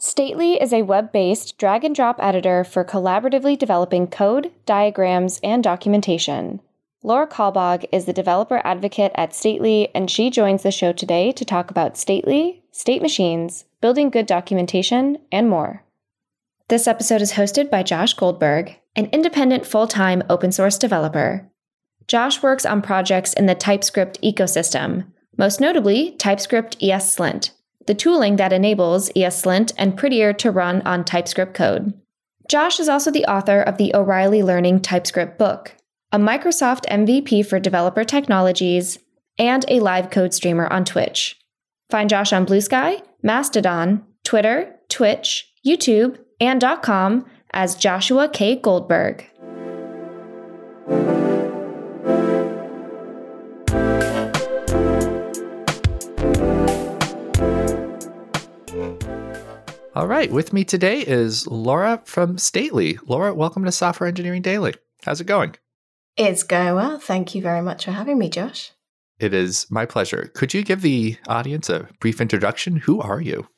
Stately is a web based drag and drop editor for collaboratively developing code, diagrams, and documentation. Laura Kalbag is the developer advocate at Stately, and she joins the show today to talk about Stately, state machines, building good documentation, and more. This episode is hosted by Josh Goldberg, an independent full time open source developer. Josh works on projects in the TypeScript ecosystem, most notably TypeScript ESLint, the tooling that enables ESLint and Prettier to run on TypeScript code. Josh is also the author of the O'Reilly Learning TypeScript book, a Microsoft MVP for developer technologies, and a live code streamer on Twitch. Find Josh on Bluesky, Mastodon, Twitter, Twitch, YouTube, and .com as Joshua K. Goldberg. All right, with me today is Laura from Stately. Laura, welcome to Software Engineering Daily. How's it going? It's going well. Thank you very much for having me, Josh. It is my pleasure. Could you give the audience a brief introduction? Who are you?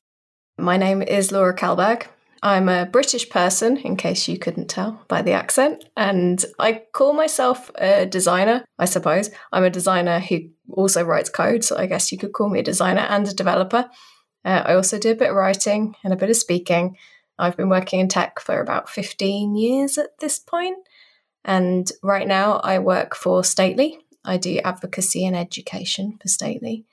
My name is Laura Kalbag. I'm a British person, in case you couldn't tell by the accent, and I call myself a designer, I suppose. I'm a designer who also writes code, so I guess you could call me a designer and a developer. Uh, I also do a bit of writing and a bit of speaking. I've been working in tech for about 15 years at this point, And right now, I work for Stately. I do advocacy and education for Stately.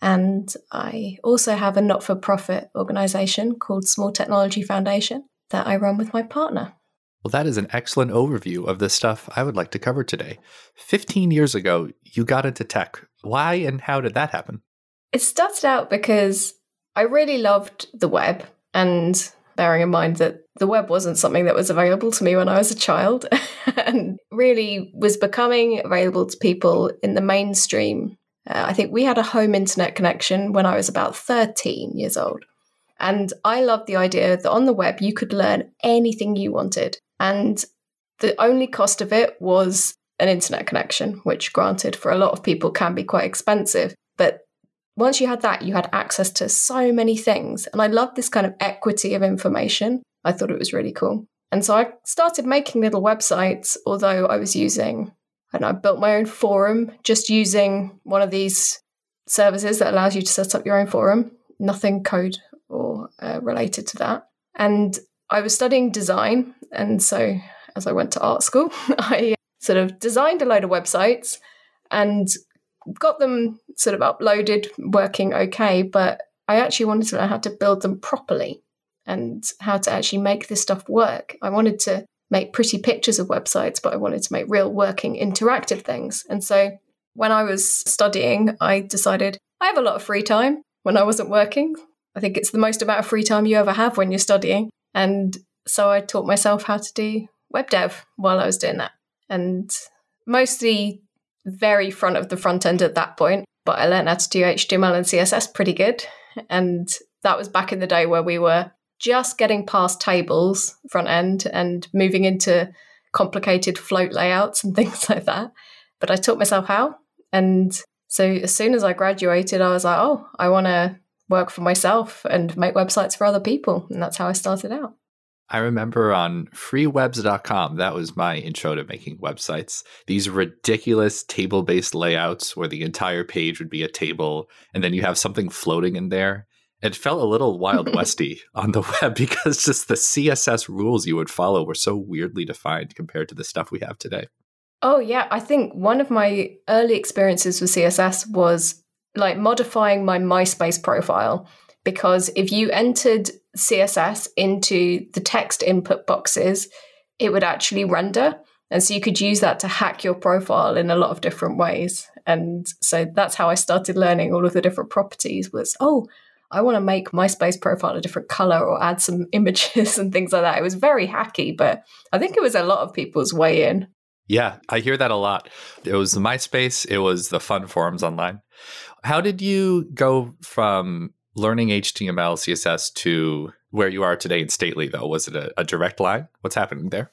And I also have a not for profit organization called Small Technology Foundation that I run with my partner. Well, that is an excellent overview of the stuff I would like to cover today. 15 years ago, you got into tech. Why and how did that happen? It started out because I really loved the web and bearing in mind that the web wasn't something that was available to me when I was a child and really was becoming available to people in the mainstream. Uh, I think we had a home internet connection when I was about 13 years old. And I loved the idea that on the web you could learn anything you wanted. And the only cost of it was an internet connection, which, granted, for a lot of people can be quite expensive. But once you had that, you had access to so many things. And I loved this kind of equity of information. I thought it was really cool. And so I started making little websites, although I was using, and I built my own forum just using one of these services that allows you to set up your own forum, nothing code or uh, related to that. And I was studying design. And so as I went to art school, I sort of designed a load of websites and got them sort of uploaded, working okay, but I actually wanted to know how to build them properly and how to actually make this stuff work. I wanted to make pretty pictures of websites, but I wanted to make real working interactive things. And so when I was studying, I decided I have a lot of free time when I wasn't working. I think it's the most amount of free time you ever have when you're studying. And so I taught myself how to do web dev while I was doing that. And mostly very front of the front end at that point, but I learned how to do HTML and CSS pretty good. And that was back in the day where we were just getting past tables front end and moving into complicated float layouts and things like that. But I taught myself how. And so as soon as I graduated, I was like, oh, I want to work for myself and make websites for other people. And that's how I started out. I remember on freewebs.com, that was my intro to making websites. These ridiculous table based layouts where the entire page would be a table and then you have something floating in there. It felt a little Wild Westy on the web because just the CSS rules you would follow were so weirdly defined compared to the stuff we have today. Oh, yeah. I think one of my early experiences with CSS was like modifying my MySpace profile because if you entered CSS into the text input boxes, it would actually render. And so you could use that to hack your profile in a lot of different ways. And so that's how I started learning all of the different properties was, oh, I want to make MySpace profile a different color or add some images and things like that. It was very hacky, but I think it was a lot of people's way in. Yeah, I hear that a lot. It was MySpace, it was the fun forums online. How did you go from learning HTML, CSS to where you are today in Stately, though? Was it a, a, direct line? What's happening there?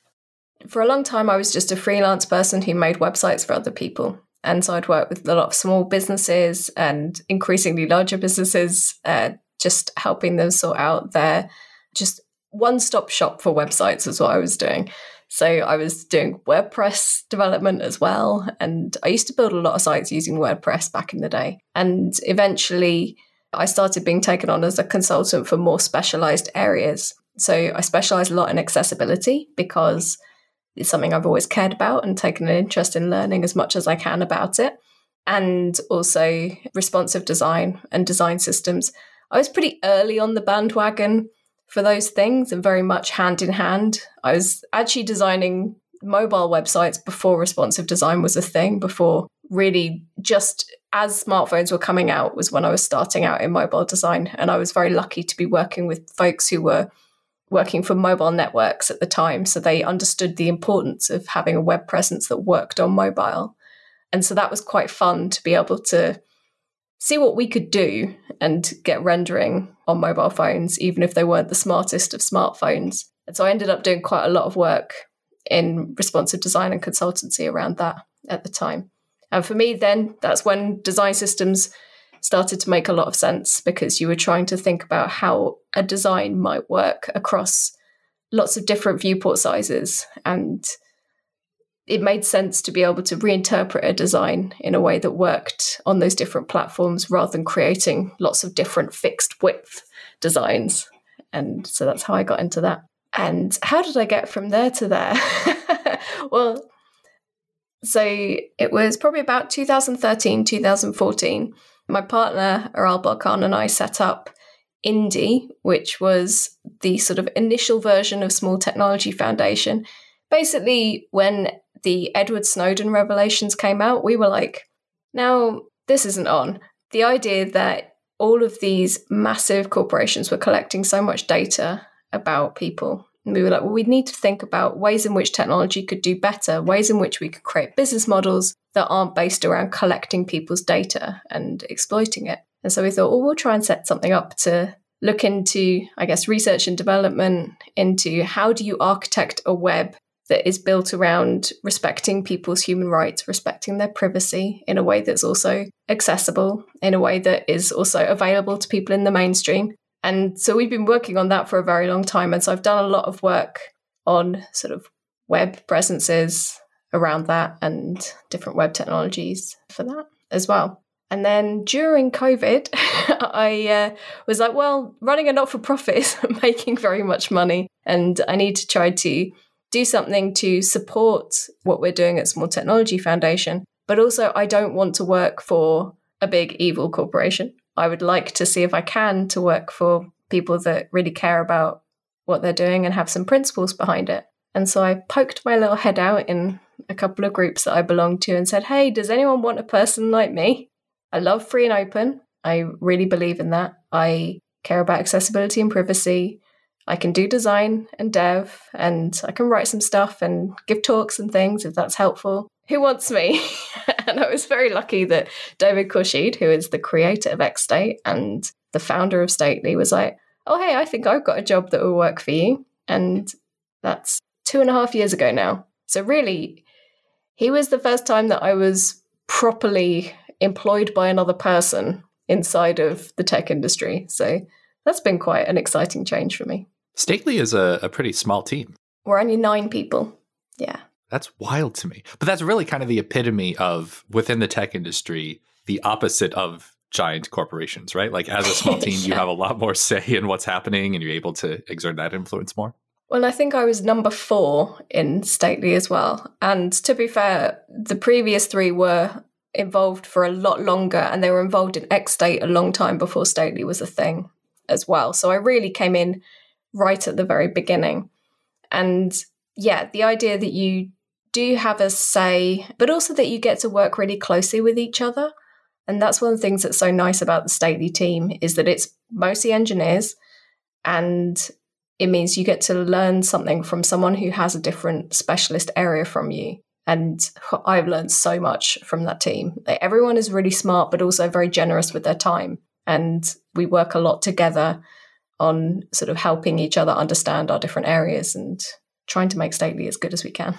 For a long time, I was just a freelance person who made websites for other people. And so I'd work with a lot of small businesses and increasingly larger businesses, uh, just helping them sort out their just one stop shop for websites, is what I was doing. So I was doing WordPress development as well. And I used to build a lot of sites using WordPress back in the day. And eventually, I started being taken on as a consultant for more specialized areas. So I specialize a lot in accessibility because it's something I've always cared about and taken an interest in learning as much as I can about it. And also responsive design and design systems. I was pretty early on the bandwagon for those things and very much hand in hand. I was actually designing mobile websites before responsive design was a thing, before really just as smartphones were coming out was when I was starting out in mobile design. And I was very lucky to be working with folks who were working for mobile networks at the time. So they understood the importance of having a web presence that worked on mobile. And so that was quite fun to be able to see what we could do and get rendering on mobile phones, even if they weren't the smartest of smartphones. And so I ended up doing quite a lot of work in responsive design and consultancy around that at the time. And for me, then that's when design systems started to make a lot of sense because you were trying to think about how a design might work across lots of different viewport sizes. And it made sense to be able to reinterpret a design in a way that worked on those different platforms rather than creating lots of different fixed width designs. And so that's how I got into that. And how did I get from there to there? well, so it was probably about 2013, 2014. My partner, Aral Balkan, and I set up Indie, which was the sort of initial version of Small Technology Foundation. Basically, when the Edward Snowden revelations came out, we were like, now this isn't on. The idea that all of these massive corporations were collecting so much data about people. And we were like, well, we need to think about ways in which technology could do better, ways in which we could create business models that aren't based around collecting people's data and exploiting it. And so we thought, well, we'll try and set something up to look into, I guess, research and development into how do you architect a web that is built around respecting people's human rights, respecting their privacy in a way that's also accessible, in a way that is also available to people in the mainstream. And so we've been working on that for a very long time. And so I've done a lot of work on sort of web presences around that and different web technologies for that as well. And then during COVID, I uh, was like, well, running a not for profit isn't making very much money. And I need to try to do something to support what we're doing at Small Technology Foundation. But also, I don't want to work for a big evil corporation. I would like to see if I can to work for people that really care about what they're doing and have some principles behind it. And so I poked my little head out in a couple of groups that I belong to and said, Hey, does anyone want a person like me? I love free and open. I really believe in that. I care about accessibility and privacy. I can do design and dev, and I can write some stuff and give talks and things if that's helpful. Who wants me? and I was very lucky that David Khurshid, who is the creator of XState and the founder of Stately, was like, oh, hey, I think I've got a job that will work for you. And that's two and a half years ago now. So, really, he was the first time that I was properly employed by another person inside of the tech industry. So, that's been quite an exciting change for me. Stately is a, a pretty small team. We're only nine people. Yeah. That's wild to me. But that's really kind of the epitome of within the tech industry, the opposite of giant corporations, right? Like as a small team, yeah. you have a lot more say in what's happening and you're able to exert that influence more. Well, I think I was number four in Stately as well. And to be fair, the previous three were involved for a lot longer and they were involved in XState a long time before Stately was a thing as well. So I really came in right at the very beginning. And yeah, the idea that you do have a say, but also that you get to work really closely with each other. And that's one of the things that's so nice about the Stately team is that it's mostly engineers and it means you get to learn something from someone who has a different specialist area from you. And I've learned so much from that team. Everyone is really smart, but also very generous with their time. And we work a lot together on sort of helping each other understand our different areas and trying to make Stately as good as we can.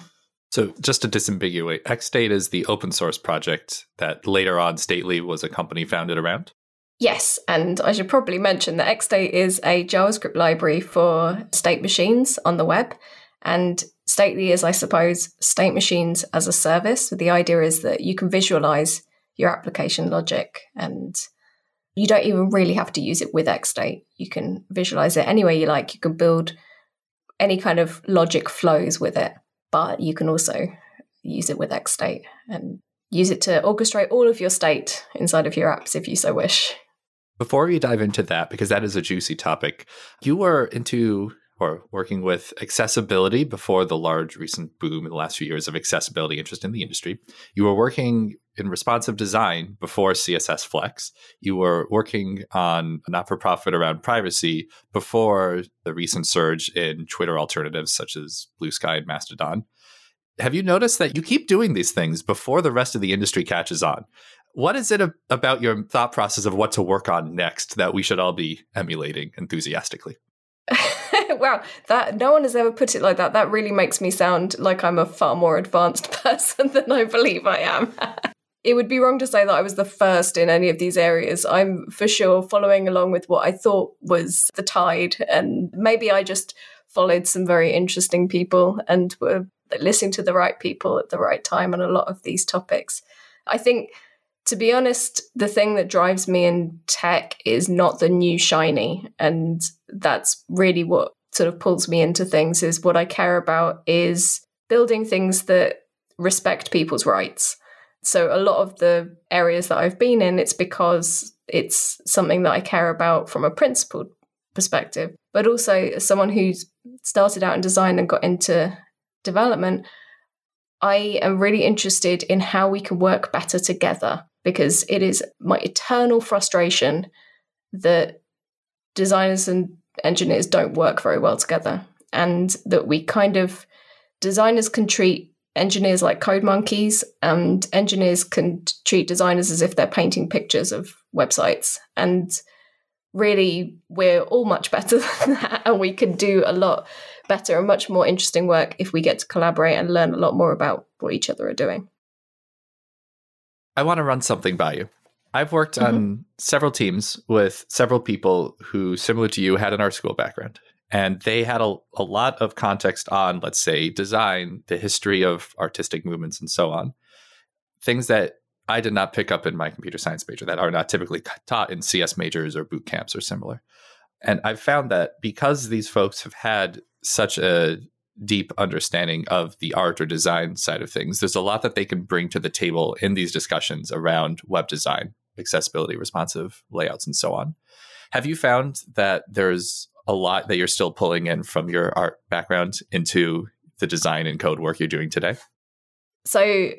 So, just to disambiguate, XState is the open source project that later on Stately was a company founded around. Yes, and I should probably mention that XState is a JavaScript library for state machines on the web. And Stately is, I suppose, state machines as a service. The idea is that you can visualize your application logic and you don't even really have to use it with XState. You can visualize it any way you like. You can build any kind of logic flows with it, but you can also use it with XState and use it to orchestrate all of your state inside of your apps if you so wish. Before we dive into that, because that is a juicy topic, you were into or working with accessibility before the large recent boom in the last few years of accessibility interest in the industry. You were working in responsive design before CSS Flex. You were working on a not for profit around privacy before the recent surge in Twitter alternatives such as Bluesky and Mastodon. Have you noticed that you keep doing these things before the rest of the industry catches on? What is it about your thought process of what to work on next that we should all be emulating enthusiastically? wow, that no one has ever put it like that. That really makes me sound like I'm a far more advanced person than I believe I am. it would be wrong to say that I was the first in any of these areas. I'm for sure following along with what I thought was the tide, and maybe I just followed some very interesting people and were listening to the right people at the right time on a lot of these topics. I think to be honest, the thing that drives me in tech is not the new shiny. And that's really what sort of pulls me into things is what I care about is building things that respect people's rights. So a lot of the areas that I've been in, it's because it's something that I care about from a principled perspective. But also as someone who's started out in design and got into development, I am really interested in how we can work better together because it is my eternal frustration that designers and engineers don't work very well together and that we kind of designers can treat engineers like code monkeys and engineers can t- treat designers as if they're painting pictures of websites and really we're all much better than that and we can do a lot better and much more interesting work if we get to collaborate and learn a lot more about what each other are doing I want to run something by you. I've worked mm-hmm. on several teams with several people who, similar to you, had an art school background. And they had a, a lot of context on, let's say, design, the history of artistic movements, and so on. Things that I did not pick up in my computer science major that are not typically taught in CS majors or boot camps or similar. And I've found that because these folks have had such a deep understanding of the art or design side of things. There's a lot that they can bring to the table in these discussions around web design, accessibility, responsive layouts, and so on. Have you found that there's a lot that you're still pulling in from your art background into the design and code work you're doing today? So,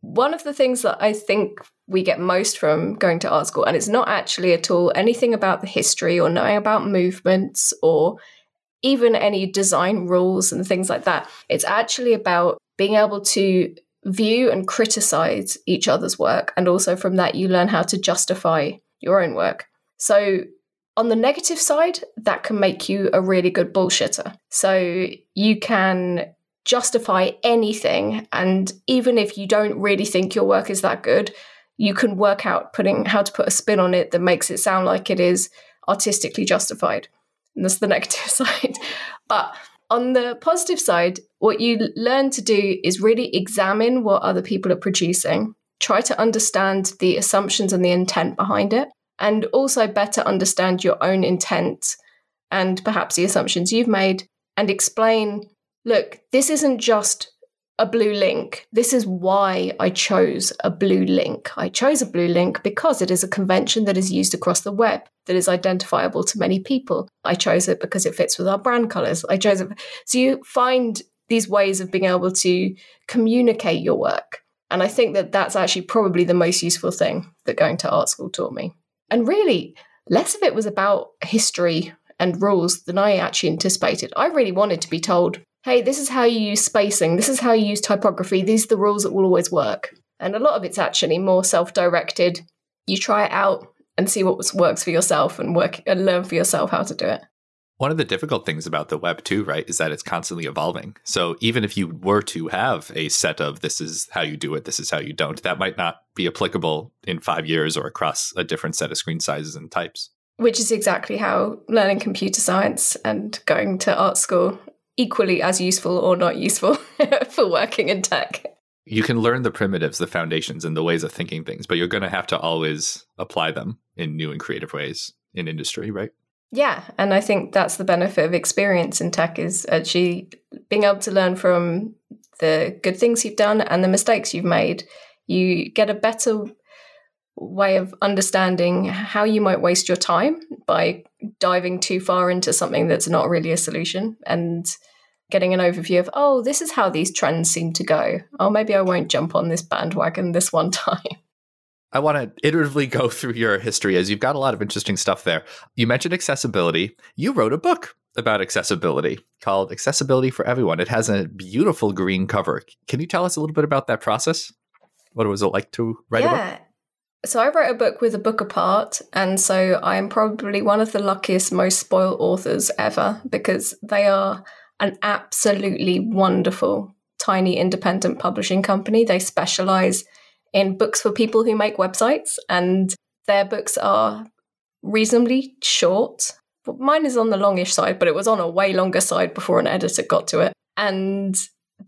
one of the things that I think we get most from going to art school, and it's not actually at all anything about the history or knowing about movements or even any design rules and things like that. It's actually about being able to view and criticize each other's work. And also from that, you learn how to justify your own work. So, on the negative side, that can make you a really good bullshitter. So, you can justify anything. And even if you don't really think your work is that good, you can work out putting how to put a spin on it that makes it sound like it is artistically justified. And that's the negative side. But on the positive side, what you learn to do is really examine what other people are producing, try to understand the assumptions and the intent behind it, and also better understand your own intent and perhaps the assumptions you've made, and explain look, this isn't just a blue link. This is why I chose a blue link. I chose a blue link because it is a convention that is used across the web, that is identifiable to many people. I chose it because it fits with our brand colors. I chose it. So you find these ways of being able to communicate your work. And I think that that's actually probably the most useful thing that going to art school taught me. And really, less of it was about history and rules than I actually anticipated. I really wanted to be told hey, this is how you use spacing, this is how you use typography, these are the rules that will always work. And a lot of it's actually more self directed. You try it out and see what works for yourself and work and learn for yourself how to do it. One of the difficult things about the web, too, right, is that it's constantly evolving. So even if you were to have a set of this is how you do it, this is how you don't, that might not be applicable in five years or across a different set of screen sizes and types. Which is exactly how learning computer science and going to art school equally as useful or not useful for working in tech. You can learn the primitives, the foundations, and the ways of thinking things, but you're going to have to always apply them in new and creative ways in industry, right? Yeah, and I think that's the benefit of experience in tech is actually being able to learn from the good things you've done and the mistakes you've made. You get a better way of understanding how you might waste your time by diving too far into something that's not really a solution and getting an overview of, oh, this is how these trends seem to go. Oh, maybe I won't jump on this bandwagon this one time. I want to iteratively go through your history as you've got a lot of interesting stuff there. You mentioned accessibility. You wrote a book about accessibility called Accessibility for Everyone. It has a beautiful green cover. Can you tell us a little bit about that process? What was it like to write yeah. a book? So I wrote a book with a book apart, and so I am probably one of the luckiest, most spoiled authors ever because they are an absolutely wonderful, tiny independent publishing company. They specialize in books for people who make websites, and their books are reasonably short. Mine is on the longish side, but it was on a way longer side before an editor got to it. And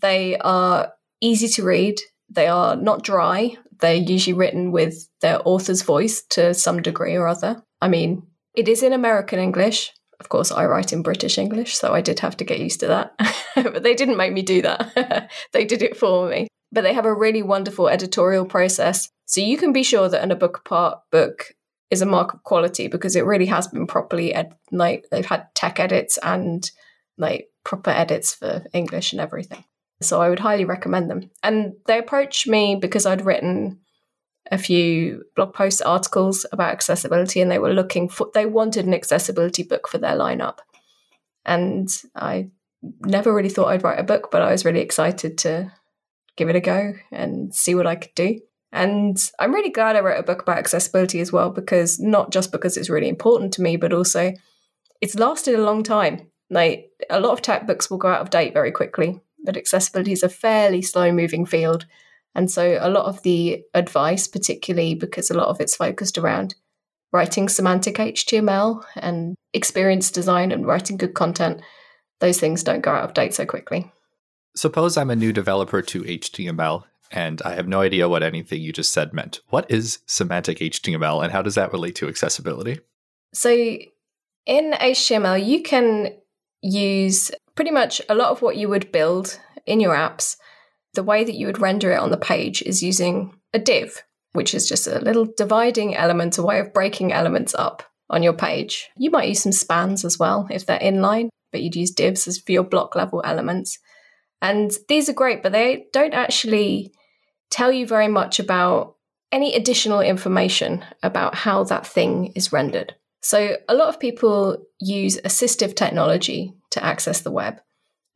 they are easy to read. They are not dry. They're usually written with their author's voice to some degree or other. I mean, it is in American English. Of course, I write in British English, so I did have to get used to that. but they didn't make me do that, they did it for me but they have a really wonderful editorial process. So you can be sure that an a book apart book is a mark of quality because it really has been properly ed- like they've had tech edits and like proper edits for English and everything. So I would highly recommend them. And they approached me because I'd written a few blog post articles about accessibility and they were looking for they wanted an accessibility book for their lineup. And I never really thought I'd write a book, but I was really excited to give it a go and see what I could do. And I'm really glad I wrote a book about accessibility as well, because not just because it's really important to me, but also it's lasted a long time. Like a lot of tech books will go out of date very quickly, but accessibility is a fairly slow moving field. And so a lot of the advice, particularly because a lot of it's focused around writing semantic HTML and experience design and writing good content, those things don't go out of date so quickly. Suppose I'm a new developer to HTML and I have no idea what anything you just said meant. What is semantic HTML and how does that relate to accessibility? So, in HTML, you can use pretty much a lot of what you would build in your apps. The way that you would render it on the page is using a div, which is just a little dividing element, a way of breaking elements up on your page. You might use some spans as well if they're inline, but you'd use divs for your block level elements. And these are great, but they don't actually tell you very much about any additional information about how that thing is rendered. So, a lot of people use assistive technology to access the web.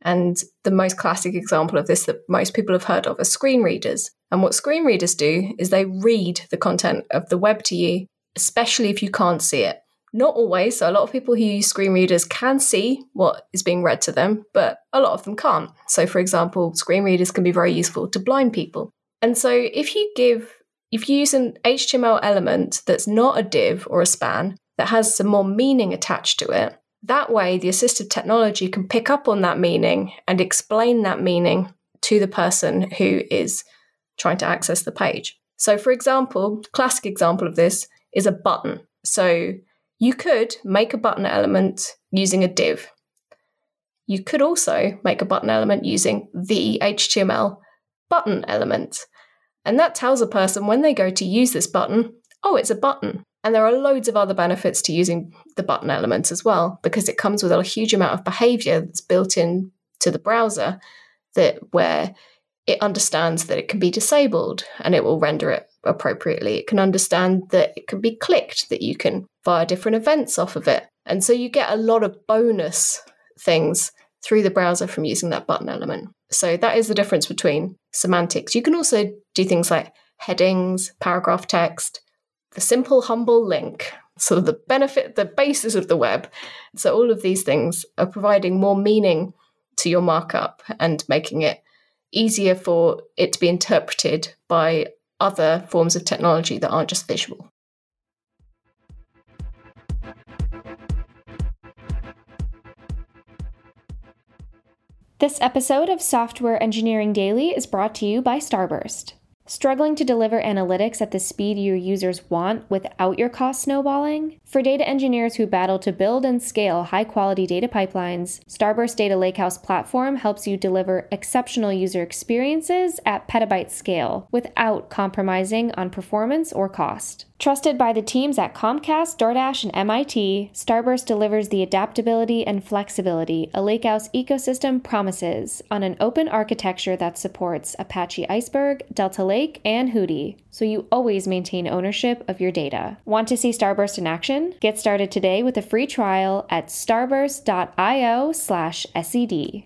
And the most classic example of this that most people have heard of are screen readers. And what screen readers do is they read the content of the web to you, especially if you can't see it. Not always. So, a lot of people who use screen readers can see what is being read to them, but a lot of them can't. So, for example, screen readers can be very useful to blind people. And so, if you give, if you use an HTML element that's not a div or a span, that has some more meaning attached to it, that way the assistive technology can pick up on that meaning and explain that meaning to the person who is trying to access the page. So, for example, classic example of this is a button. So, you could make a button element using a div. You could also make a button element using the HTML button element. And that tells a person when they go to use this button, oh, it's a button. And there are loads of other benefits to using the button element as well, because it comes with a huge amount of behavior that's built in to the browser that where it understands that it can be disabled and it will render it appropriately. It can understand that it can be clicked, that you can fire different events off of it. And so you get a lot of bonus things through the browser from using that button element. So that is the difference between semantics. You can also do things like headings, paragraph text, the simple humble link, of the benefit, the basis of the web. So all of these things are providing more meaning to your markup and making it easier for it to be interpreted by other forms of technology that aren't just visual. This episode of Software Engineering Daily is brought to you by Starburst. Struggling to deliver analytics at the speed your users want without your cost snowballing? For data engineers who battle to build and scale high quality data pipelines, Starburst Data Lakehouse platform helps you deliver exceptional user experiences at petabyte scale without compromising on performance or cost. Trusted by the teams at Comcast, DoorDash, and MIT, Starburst delivers the adaptability and flexibility a Lakehouse ecosystem promises on an open architecture that supports Apache Iceberg, Delta Lake, and Hudi, so you always maintain ownership of your data. Want to see Starburst in action? Get started today with a free trial at starburst.io slash SED.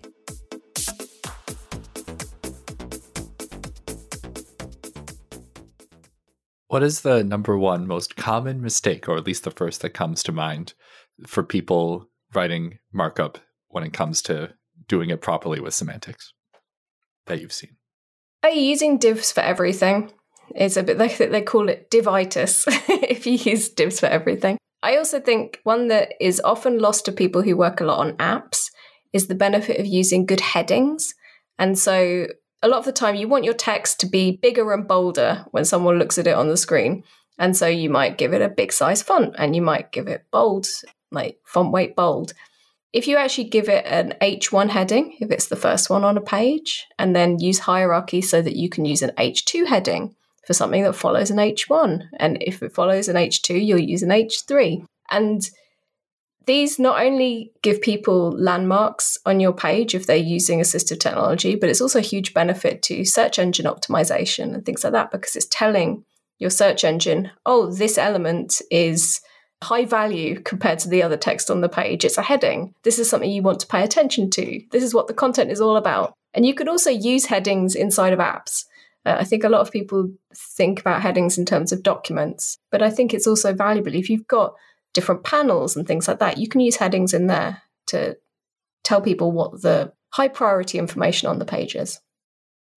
What is the number one most common mistake, or at least the first that comes to mind, for people writing markup when it comes to doing it properly with semantics that you've seen? Are you using divs for everything? It's a bit like they call it divitis if you use divs for everything. I also think one that is often lost to people who work a lot on apps is the benefit of using good headings. And so a lot of the time you want your text to be bigger and bolder when someone looks at it on the screen. And so you might give it a big size font and you might give it bold, like font weight bold. If you actually give it an H1 heading, if it's the first one on a page, and then use hierarchy so that you can use an H2 heading for something that follows an H1. And if it follows an H2, you'll use an H3. And these not only give people landmarks on your page if they're using assistive technology, but it's also a huge benefit to search engine optimization and things like that because it's telling your search engine, oh, this element is high value compared to the other text on the page. It's a heading. This is something you want to pay attention to. This is what the content is all about. And you could also use headings inside of apps. Uh, I think a lot of people think about headings in terms of documents, but I think it's also valuable if you've got different panels and things like that, you can use headings in there to tell people what the high priority information on the page is.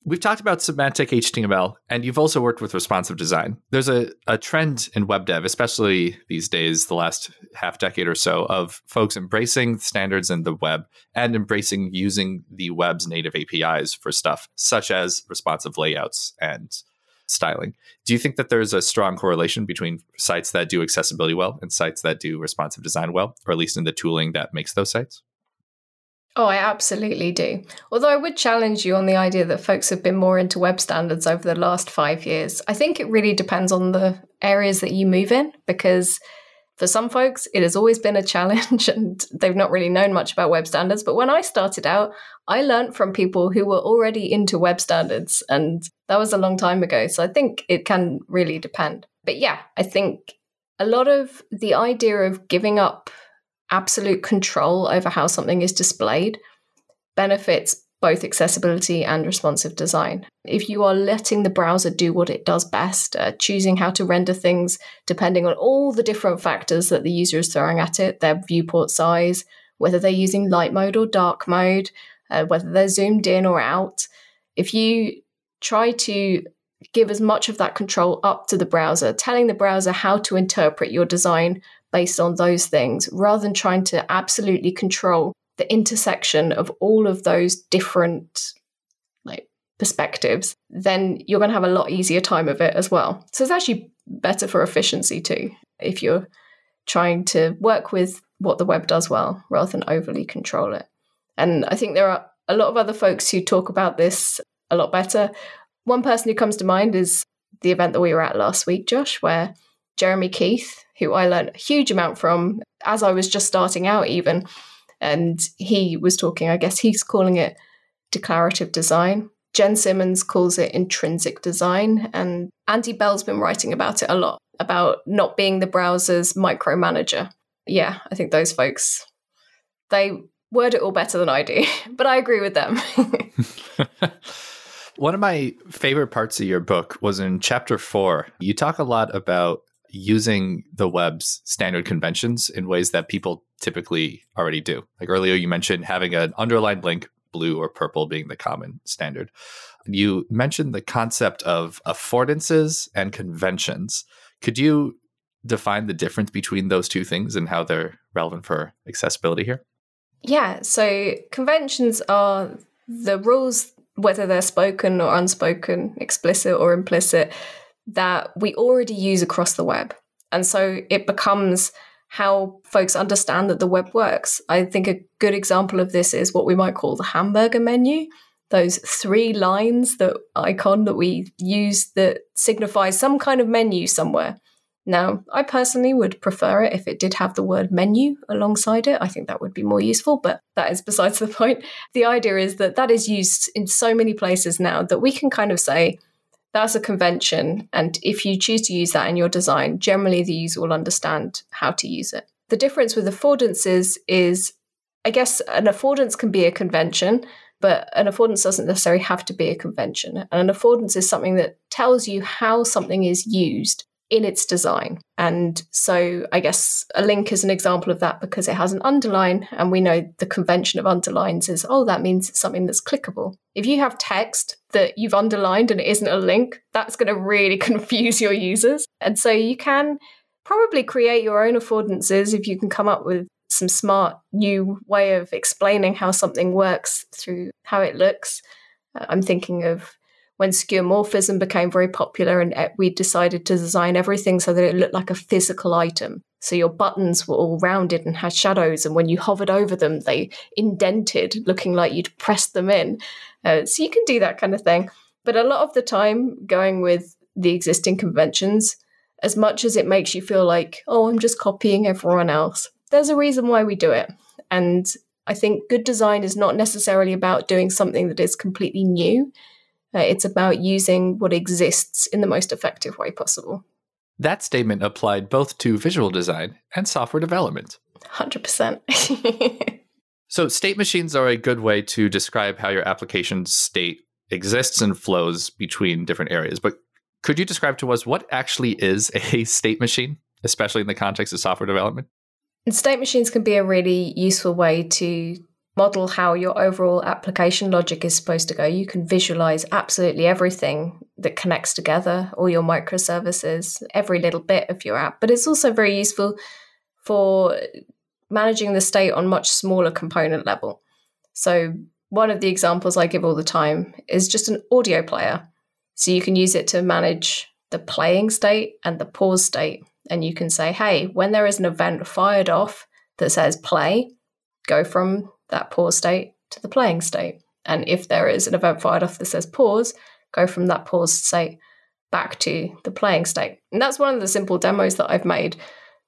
We've talked about semantic HTML, and you've also worked with responsive design. There's a, a trend in web dev, especially these days, the last half decade or so, of folks embracing standards in the web and embracing using the web's native APIs for stuff, such as responsive layouts and styling. Do you think that there's a strong correlation between sites that do accessibility well and sites that do responsive design well, or at least in the tooling that makes those sites? Oh, I absolutely do. Although I would challenge you on the idea that folks have been more into web standards over the last five years. I think it really depends on the areas that you move in because for some folks, it has always been a challenge and they've not really known much about web standards. But when I started out, I learned from people who were already into web standards, and that was a long time ago. So I think it can really depend. But yeah, I think a lot of the idea of giving up absolute control over how something is displayed benefits both accessibility and responsive design. If you are letting the browser do what it does best, uh, choosing how to render things depending on all the different factors that the user is throwing at it, their viewport size, whether they're using light mode or dark mode, uh, whether they're zoomed in or out, if you try to give as much of that control up to the browser, telling the browser how to interpret your design based on those things, rather than trying to absolutely control the intersection of all of those different like perspectives, then you're going to have a lot easier time of it as well. So it's actually better for efficiency too if you're trying to work with what the web does well rather than overly control it. And I think there are a lot of other folks who talk about this a lot better. One person who comes to mind is the event that we were at last week, Josh, where Jeremy Keith, who I learned a huge amount from as I was just starting out, even, and he was talking, I guess he's calling it declarative design. Jen Simmons calls it intrinsic design. And Andy Bell's been writing about it a lot about not being the browser's micromanager. Yeah, I think those folks, they word it all better than I do, but I agree with them. One of my favorite parts of your book was in chapter four. You talk a lot about using the web's standard conventions in ways that people typically already do. Like earlier, you mentioned having an underlined link, blue or purple being the common standard. You mentioned the concept of affordances and conventions. Could you define the difference between those two things and how they're relevant for accessibility here? Yeah, so conventions are the rules, whether they're spoken or unspoken, explicit or implicit, that we already use across the web. And so it becomes how folks understand that the web works. I think a good example of this is what we might call the hamburger menu. Those three lines, that icon that we use that signifies some kind of menu somewhere. Now, I personally would prefer it if it did have the word menu alongside it. I think that would be more useful, but that is besides the point. The idea is that that is used in so many places now that we can kind of say, that's a convention. And if you choose to use that in your design, generally the user will understand how to use it. The difference with affordances is, I guess, an affordance can be a convention, but an affordance doesn't necessarily have to be a convention. And an affordance is something that tells you how something is used in its design. And so I guess a link is an example of that because it has an underline, and we know the convention of underlines is, oh, that means it's something that's clickable. If you have text that you've underlined and it isn't a link, that's going to really confuse your users. And so you can probably create your own affordances if you can come up with some smart new way of explaining how something works through how it looks. Uh, I'm thinking of when skeuomorphism became very popular and we decided to design everything so that it looked like a physical item. So your buttons were all rounded and had shadows, and when you hovered over them, they indented, looking like you'd pressed them in. Uh, so you can do that kind of thing. But a lot of the time, going with the existing conventions, as much as it makes you feel like, oh, I'm just copying everyone else, there's a reason why we do it. And I think good design is not necessarily about doing something that is completely new. Uh, it's about using what exists in the most effective way possible. That statement applied both to visual design and software development. 100%. so, state machines are a good way to describe how your application state exists and flows between different areas. But could you describe to us what actually is a state machine, especially in the context of software development? State machines can be a really useful way to model how your overall application logic is supposed to go. You can visualize absolutely everything that connects together, all your microservices, every little bit of your app. But it's also very useful for managing the state on much smaller component level. So one of the examples I give all the time is just an audio player. So you can use it to manage the playing state and the pause state. And you can say, hey, when there is an event fired off that says play, go from that pause state to the playing state. And if there is an event fired off that says pause, go from that pause state back to the playing state. And that's one of the simple demos that I've made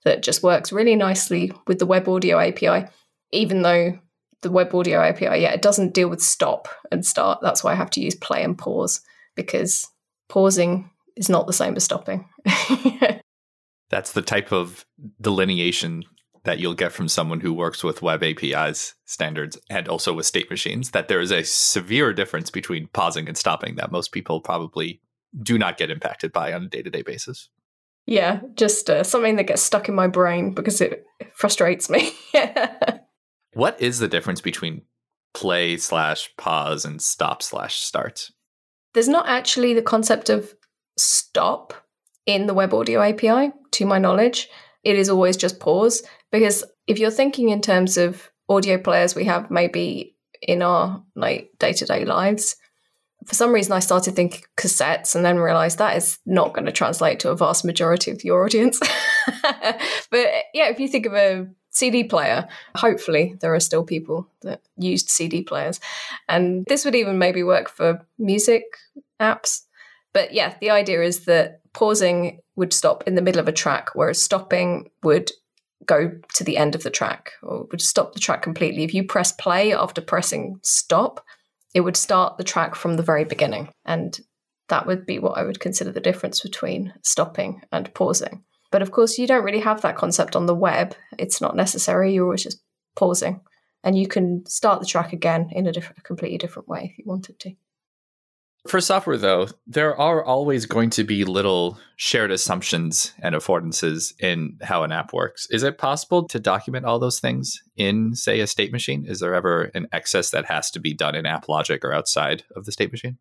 that just works really nicely with the web audio API, even though the web audio API, yeah, it doesn't deal with stop and start. That's why I have to use play and pause because pausing is not the same as stopping. That's the type of delineation that you'll get from someone who works with web APIs standards and also with state machines that there is a severe difference between pausing and stopping that most people probably do not get impacted by on a day to day basis. Yeah, just uh, something that gets stuck in my brain because it frustrates me. what is the difference between play slash pause and stop slash start? There's not actually the concept of stop in the web audio API, to my knowledge. It is always just pause. Because if you're thinking in terms of audio players we have maybe in our like day-to-day lives, for some reason I started thinking cassettes and then realized that is not going to translate to a vast majority of your audience. but yeah, if you think of a CD player, hopefully there are still people that used CD players. And this would even maybe work for music apps. But yeah, the idea is that pausing would stop in the middle of a track, whereas stopping would go to the end of the track or would stop the track completely. If you press play after pressing stop, it would start the track from the very beginning. And that would be what I would consider the difference between stopping and pausing. But of course, you don't really have that concept on the web. It's not necessary. You're always just pausing. And you can start the track again in a, different, a completely different way if you wanted to. For software, though, there are always going to be little shared assumptions and affordances in how an app works. Is it possible to document all those things in, say, a state machine? Is there ever an excess that has to be done in app logic or outside of the state machine?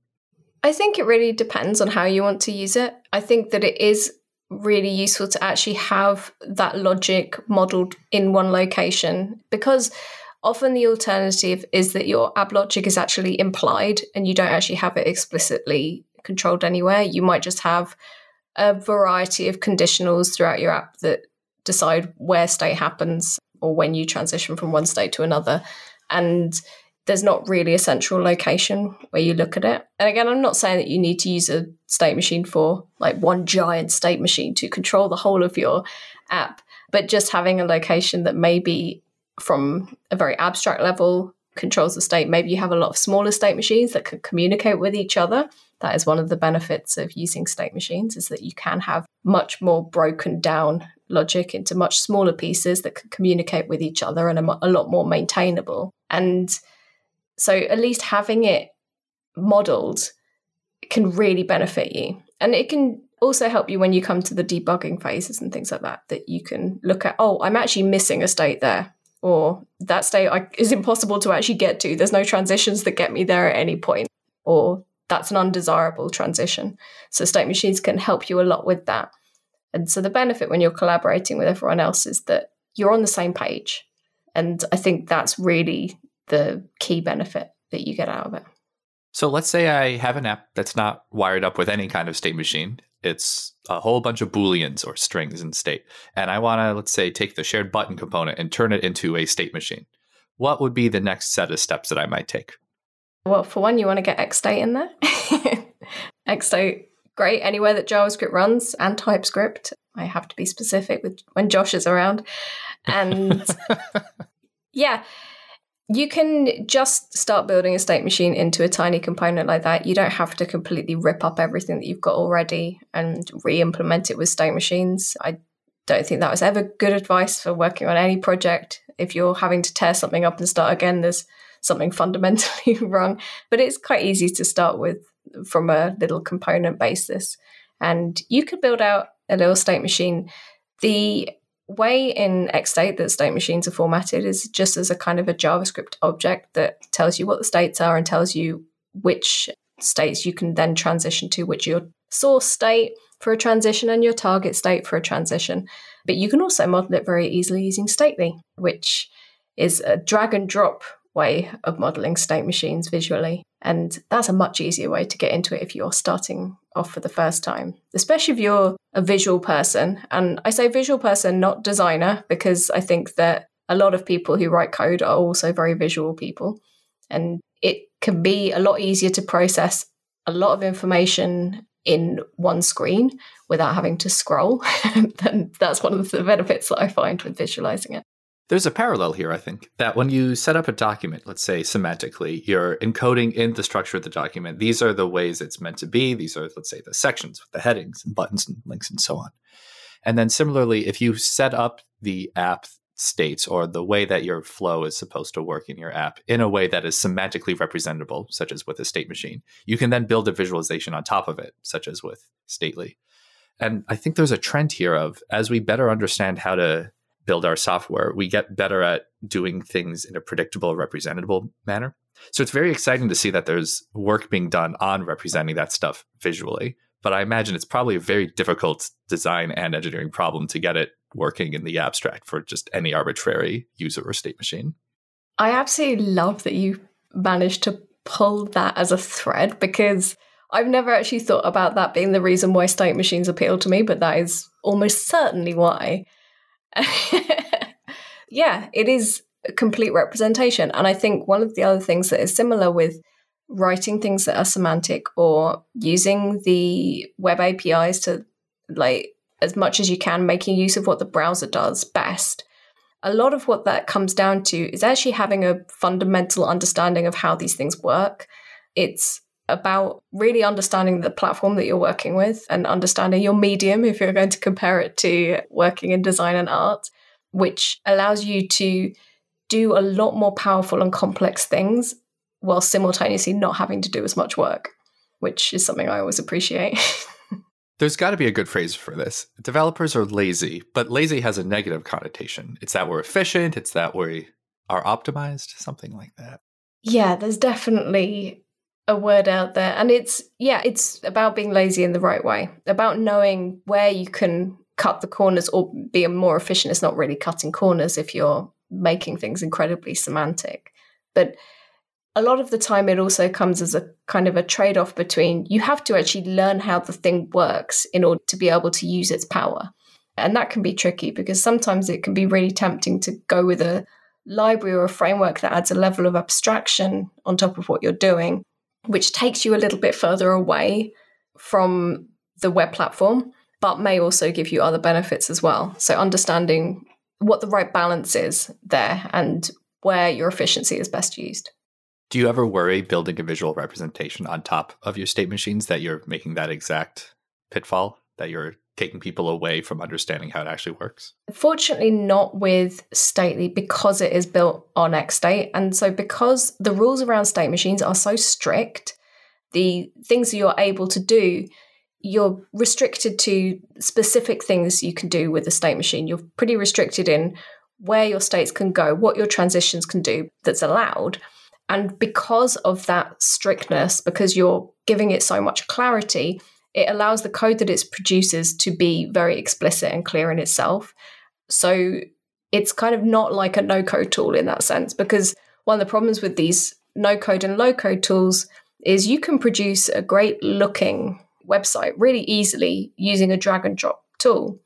I think it really depends on how you want to use it. I think that it is really useful to actually have that logic modeled in one location because often the alternative is that your app logic is actually implied and you don't actually have it explicitly controlled anywhere. You might just have a variety of conditionals throughout your app that decide where state happens or when you transition from one state to another. And there's not really a central location where you look at it. And again, I'm not saying that you need to use a state machine for like one giant state machine to control the whole of your app, but just having a location that maybe from a very abstract level controls the state. Maybe you have a lot of smaller state machines that can communicate with each other. That is one of the benefits of using state machines is that you can have much more broken down logic into much smaller pieces that can communicate with each other and are a lot more maintainable. And so at least having it modeled can really benefit you. And it can also help you when you come to the debugging phases and things like that, that you can look at, oh, I'm actually missing a state there. Or that state I, is impossible to actually get to. There's no transitions that get me there at any point. Or that's an undesirable transition. So state machines can help you a lot with that. And so the benefit when you're collaborating with everyone else is that you're on the same page. And I think that's really the key benefit that you get out of it. So let's say I have an app that's not wired up with any kind of state machine. It's a whole bunch of booleans or strings in state. And I want to, let's say, take the shared button component and turn it into a state machine. What would be the next set of steps that I might take? Well, for one, you want to get Xstate in there. Xstate, great anywhere that JavaScript runs and TypeScript. I have to be specific with when Josh is around. And yeah, you can just start building a state machine into a tiny component like that. You don't have to completely rip up everything that you've got already and re implement it with state machines. I don't think that was ever good advice for working on any project. If you're having to tear something up and start again, there's something fundamentally wrong. But it's quite easy to start with from a little component basis. And you could build out a little state machine. The way in Xstate that state machines are formatted is just as a kind of a JavaScript object that tells you what the states are and tells you which states you can then transition to, which your source state for a transition and your target state for a transition. But you can also model it very easily using Stately, which is a drag and drop way of modeling state machines visually. And that's a much easier way to get into it if you're starting off for the first time, especially if you're a visual person. And I say visual person, not designer, because I think that a lot of people who write code are also very visual people. And it can be a lot easier to process a lot of information in one screen without having to scroll. then that's one of the benefits that I find with visualizing it. There's a parallel here, I think, that when you set up a document, let's say semantically, you're encoding in the structure of the document. These are the ways it's meant to be. These are, let's say, the sections with the headings and buttons and links and so on. And then similarly, if you set up the app states or the way that your flow is supposed to work in your app in a way that is semantically representable, such as with a state machine, you can then build a visualization on top of it, such as with Stately. And I think there's a trend here of as we better understand how to build our software, we get better at doing things in a predictable, representable manner. So it's very exciting to see that there's work being done on representing that stuff visually. But I imagine it's probably a very difficult design and engineering problem to get it working in the abstract for just any arbitrary user or state machine. I absolutely love that you managed to pull that as a thread because I've never actually thought about that being the reason why state machines appeal to me, but that is almost certainly why. yeah, it is a complete representation. And I think one of the other things that is similar with writing things that are semantic or using the web APIs to like as much as you can, making use of what the browser does best. A lot of what that comes down to is actually having a fundamental understanding of how these things work. It's about really understanding the platform that you're working with and understanding your medium if you're going to compare it to working in design and art, which allows you to do a lot more powerful and complex things while simultaneously not having to do as much work. which is something I always appreciate. There's got to be a good phrase for this. Developers are lazy, but lazy has a negative connotation. It's that we're efficient, it's that we are optimized, something like that. Yeah, there's definitely a word out there. And it's, yeah, it's about being lazy in the right way, about knowing where you can cut the corners or be more efficient. It's not really cutting corners if you're making things incredibly semantic. But a lot of the time, it also comes as a kind of a trade off between you have to actually learn how the thing works in order to be able to use its power. And that can be tricky because sometimes it can be really tempting to go with a library or a framework that adds a level of abstraction on top of what you're doing, which takes you a little bit further away from the web platform, but may also give you other benefits as well. So, understanding what the right balance is there and where your efficiency is best used. Do you ever worry building a visual representation on top of your state machines that you're making that exact pitfall that you're taking people away from understanding how it actually works? Fortunately, not with Stately because it is built on XState. And so, because the rules around state machines are so strict, the things that you're able to do, you're restricted to specific things you can do with a state machine. You're pretty restricted in where your states can go, what your transitions can do that's allowed. And because of that strictness, because you're giving it so much clarity, it allows the code that it produces to be very explicit and clear in itself. So it's kind of not like a no code tool in that sense, because one of the problems with these no code and low code tools is you can produce a great looking website really easily using a drag and drop tool.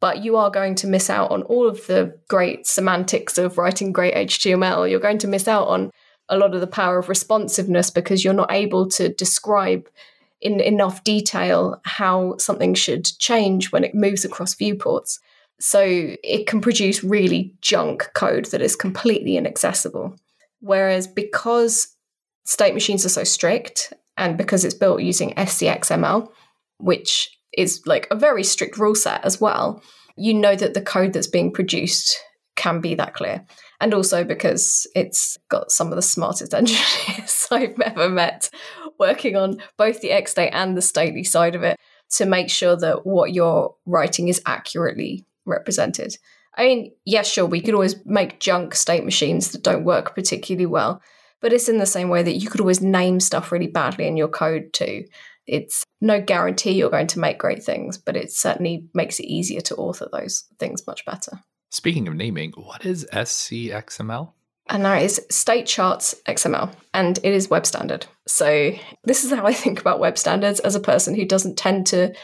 But you are going to miss out on all of the great semantics of writing great HTML. You're going to miss out on a lot of the power of responsiveness because you're not able to describe in enough detail how something should change when it moves across viewports. So it can produce really junk code that is completely inaccessible. Whereas because state machines are so strict and because it's built using SCXML, which is like a very strict rule set as well, you know that the code that's being produced can be that clear. And also because it's got some of the smartest engineers I've ever met working on both the XState and the stately side of it to make sure that what you're writing is accurately represented. I mean, yes, sure, we could always make junk state machines that don't work particularly well, but it's in the same way that you could always name stuff really badly in your code too. It's no guarantee you're going to make great things, but it certainly makes it easier to author those things much better. Speaking of naming, what is SCXML? And that is state charts XML, and it is web standard. So, this is how I think about web standards as a person who doesn't tend to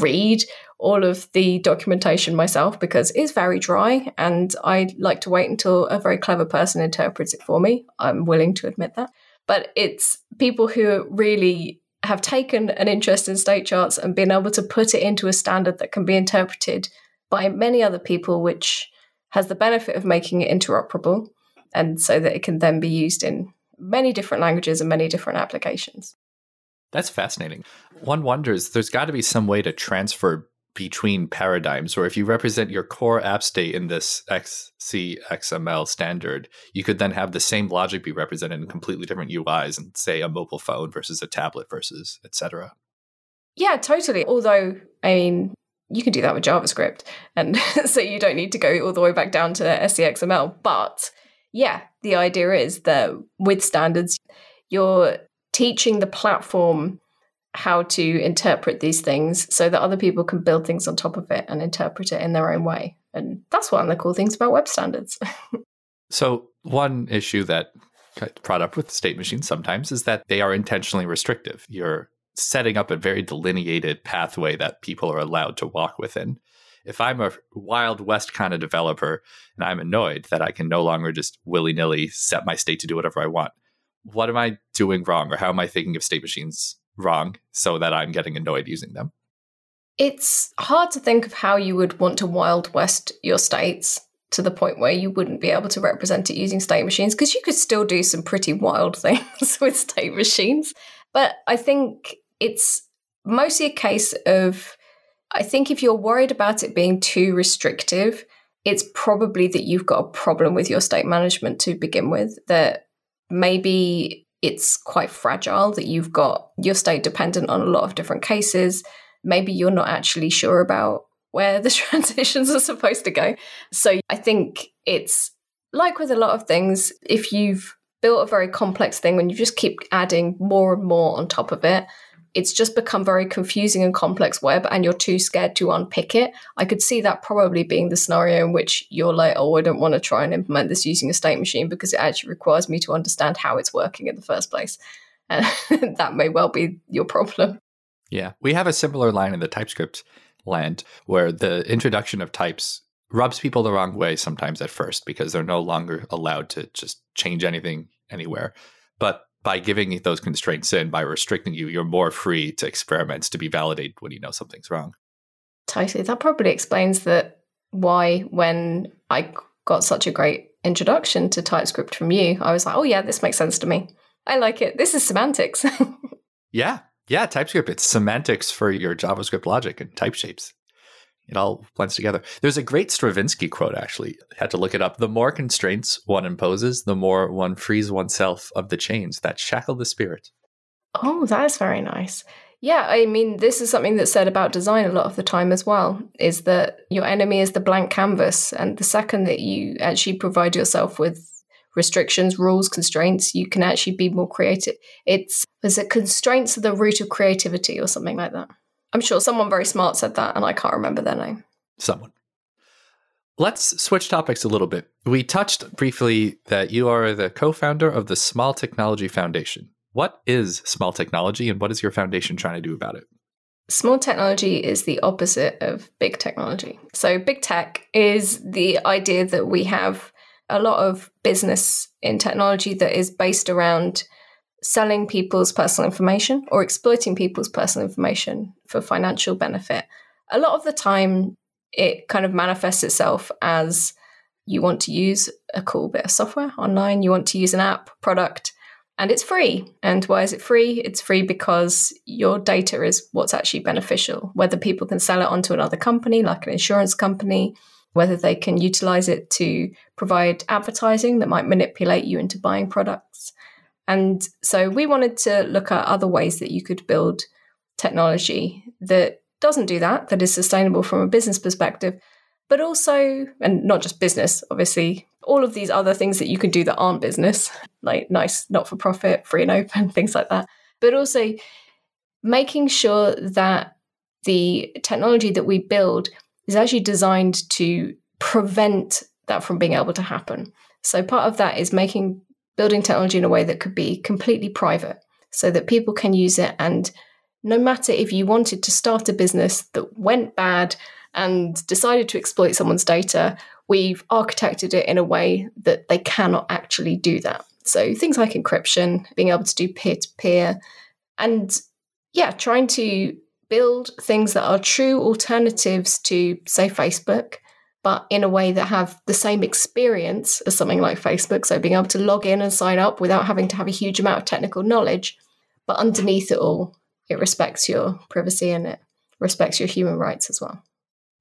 read all of the documentation myself because it's very dry, and I like to wait until a very clever person interprets it for me. I'm willing to admit that. But it's people who really have taken an interest in state charts and been able to put it into a standard that can be interpreted by many other people, which has the benefit of making it interoperable and so that it can then be used in many different languages and many different applications. That's fascinating. One wonders there's got to be some way to transfer between paradigms, or if you represent your core app state in this SCXML standard, you could then have the same logic be represented in completely different UIs and say a mobile phone versus a tablet versus etc. Yeah, totally. Although, I mean, you can do that with JavaScript. And so you don't need to go all the way back down to SCXML. But yeah, the idea is that with standards, you're teaching the platform how to interpret these things so that other people can build things on top of it and interpret it in their own way. And that's one of the cool things about web standards. so, one issue that brought up with state machines sometimes is that they are intentionally restrictive. You're setting up a very delineated pathway that people are allowed to walk within if I'm a Wild West kind of developer and I'm annoyed that I can no longer just willy nilly set my state to do whatever I want, what am I doing wrong or how am I thinking of state machines wrong so that I'm getting annoyed using them? It's hard to think of how you would want to Wild West your states to the point where you wouldn't be able to represent it using state machines because you could still do some pretty wild things with state machines. But I think it's mostly a case of I think if you're worried about it being too restrictive, it's probably that you've got a problem with your state management to begin with. That maybe it's quite fragile, that you've got your state dependent on a lot of different cases. Maybe you're not actually sure about where the transitions are supposed to go. So I think it's like with a lot of things, if you've built a very complex thing, when you just keep adding more and more on top of it, it's just become very confusing and complex web and you're too scared to unpick it. I could see that probably being the scenario in which you're like, oh, I don't want to try and implement this using a state machine because it actually requires me to understand how it's working in the first place. And that may well be your problem. Yeah. We have a similar line in the TypeScript land where the introduction of types rubs people the wrong way sometimes at first because they're no longer allowed to just change anything anywhere. But by giving those constraints in, by restricting you, you're more free to experiment, to be validated when you know something's wrong. Totally. That probably explains that why when I got such a great introduction to TypeScript from you, I was like, oh yeah, this makes sense to me. I like it. This is semantics. yeah. Yeah, TypeScript. It's semantics for your JavaScript logic and type shapes it all blends together. There's a great Stravinsky quote, actually. I had to look it up. The more constraints one imposes, the more one frees oneself of the chains that shackle the spirit. Oh, that is very nice. Yeah, I mean, this is something that's said about design a lot of the time as well is that your enemy is the blank canvas. And the second that you actually provide yourself with restrictions, rules, constraints, you can actually be more creative. It's, is it constraints are the root of creativity or something like that? I'm sure someone very smart said that, and I can't remember their name. Someone. Let's switch topics a little bit. We touched briefly that you are the co founder of the Small Technology Foundation. What is small technology and what is your foundation trying to do about it? Small technology is the opposite of big technology. So, big tech is the idea that we have a lot of business in technology that is based around selling people's personal information or exploiting people's personal information for financial benefit. A lot of the time, it kind of manifests itself as you want to use a cool bit of software online, you want to use an app, product, and it's free. And why is it free? It's free because your data is what's actually beneficial, whether people can sell it onto another company, like an insurance company, whether they can utilize it to provide advertising that might manipulate you into buying products and so we wanted to look at other ways that you could build technology that doesn't do that, that is sustainable from a business perspective, but also, and not just business, obviously, all of these other things that you can do that aren't business, like nice, not for profit, free and open, things like that. But also making sure that the technology that we build is actually designed to prevent that from being able to happen. So part of that is making building technology in a way that could be completely private so that people can use it. And no matter if you wanted to start a business that went bad and decided to exploit someone's data, we've architected it in a way that they cannot actually do that. So things like encryption, being able to do peer to peer, and yeah, trying to build things that are true alternatives to, say, Facebook but in a way that have the same experience as something like Facebook. So being able to log in and sign up without having to have a huge amount of technical knowledge. But underneath it all, it respects your privacy and it respects your human rights as well.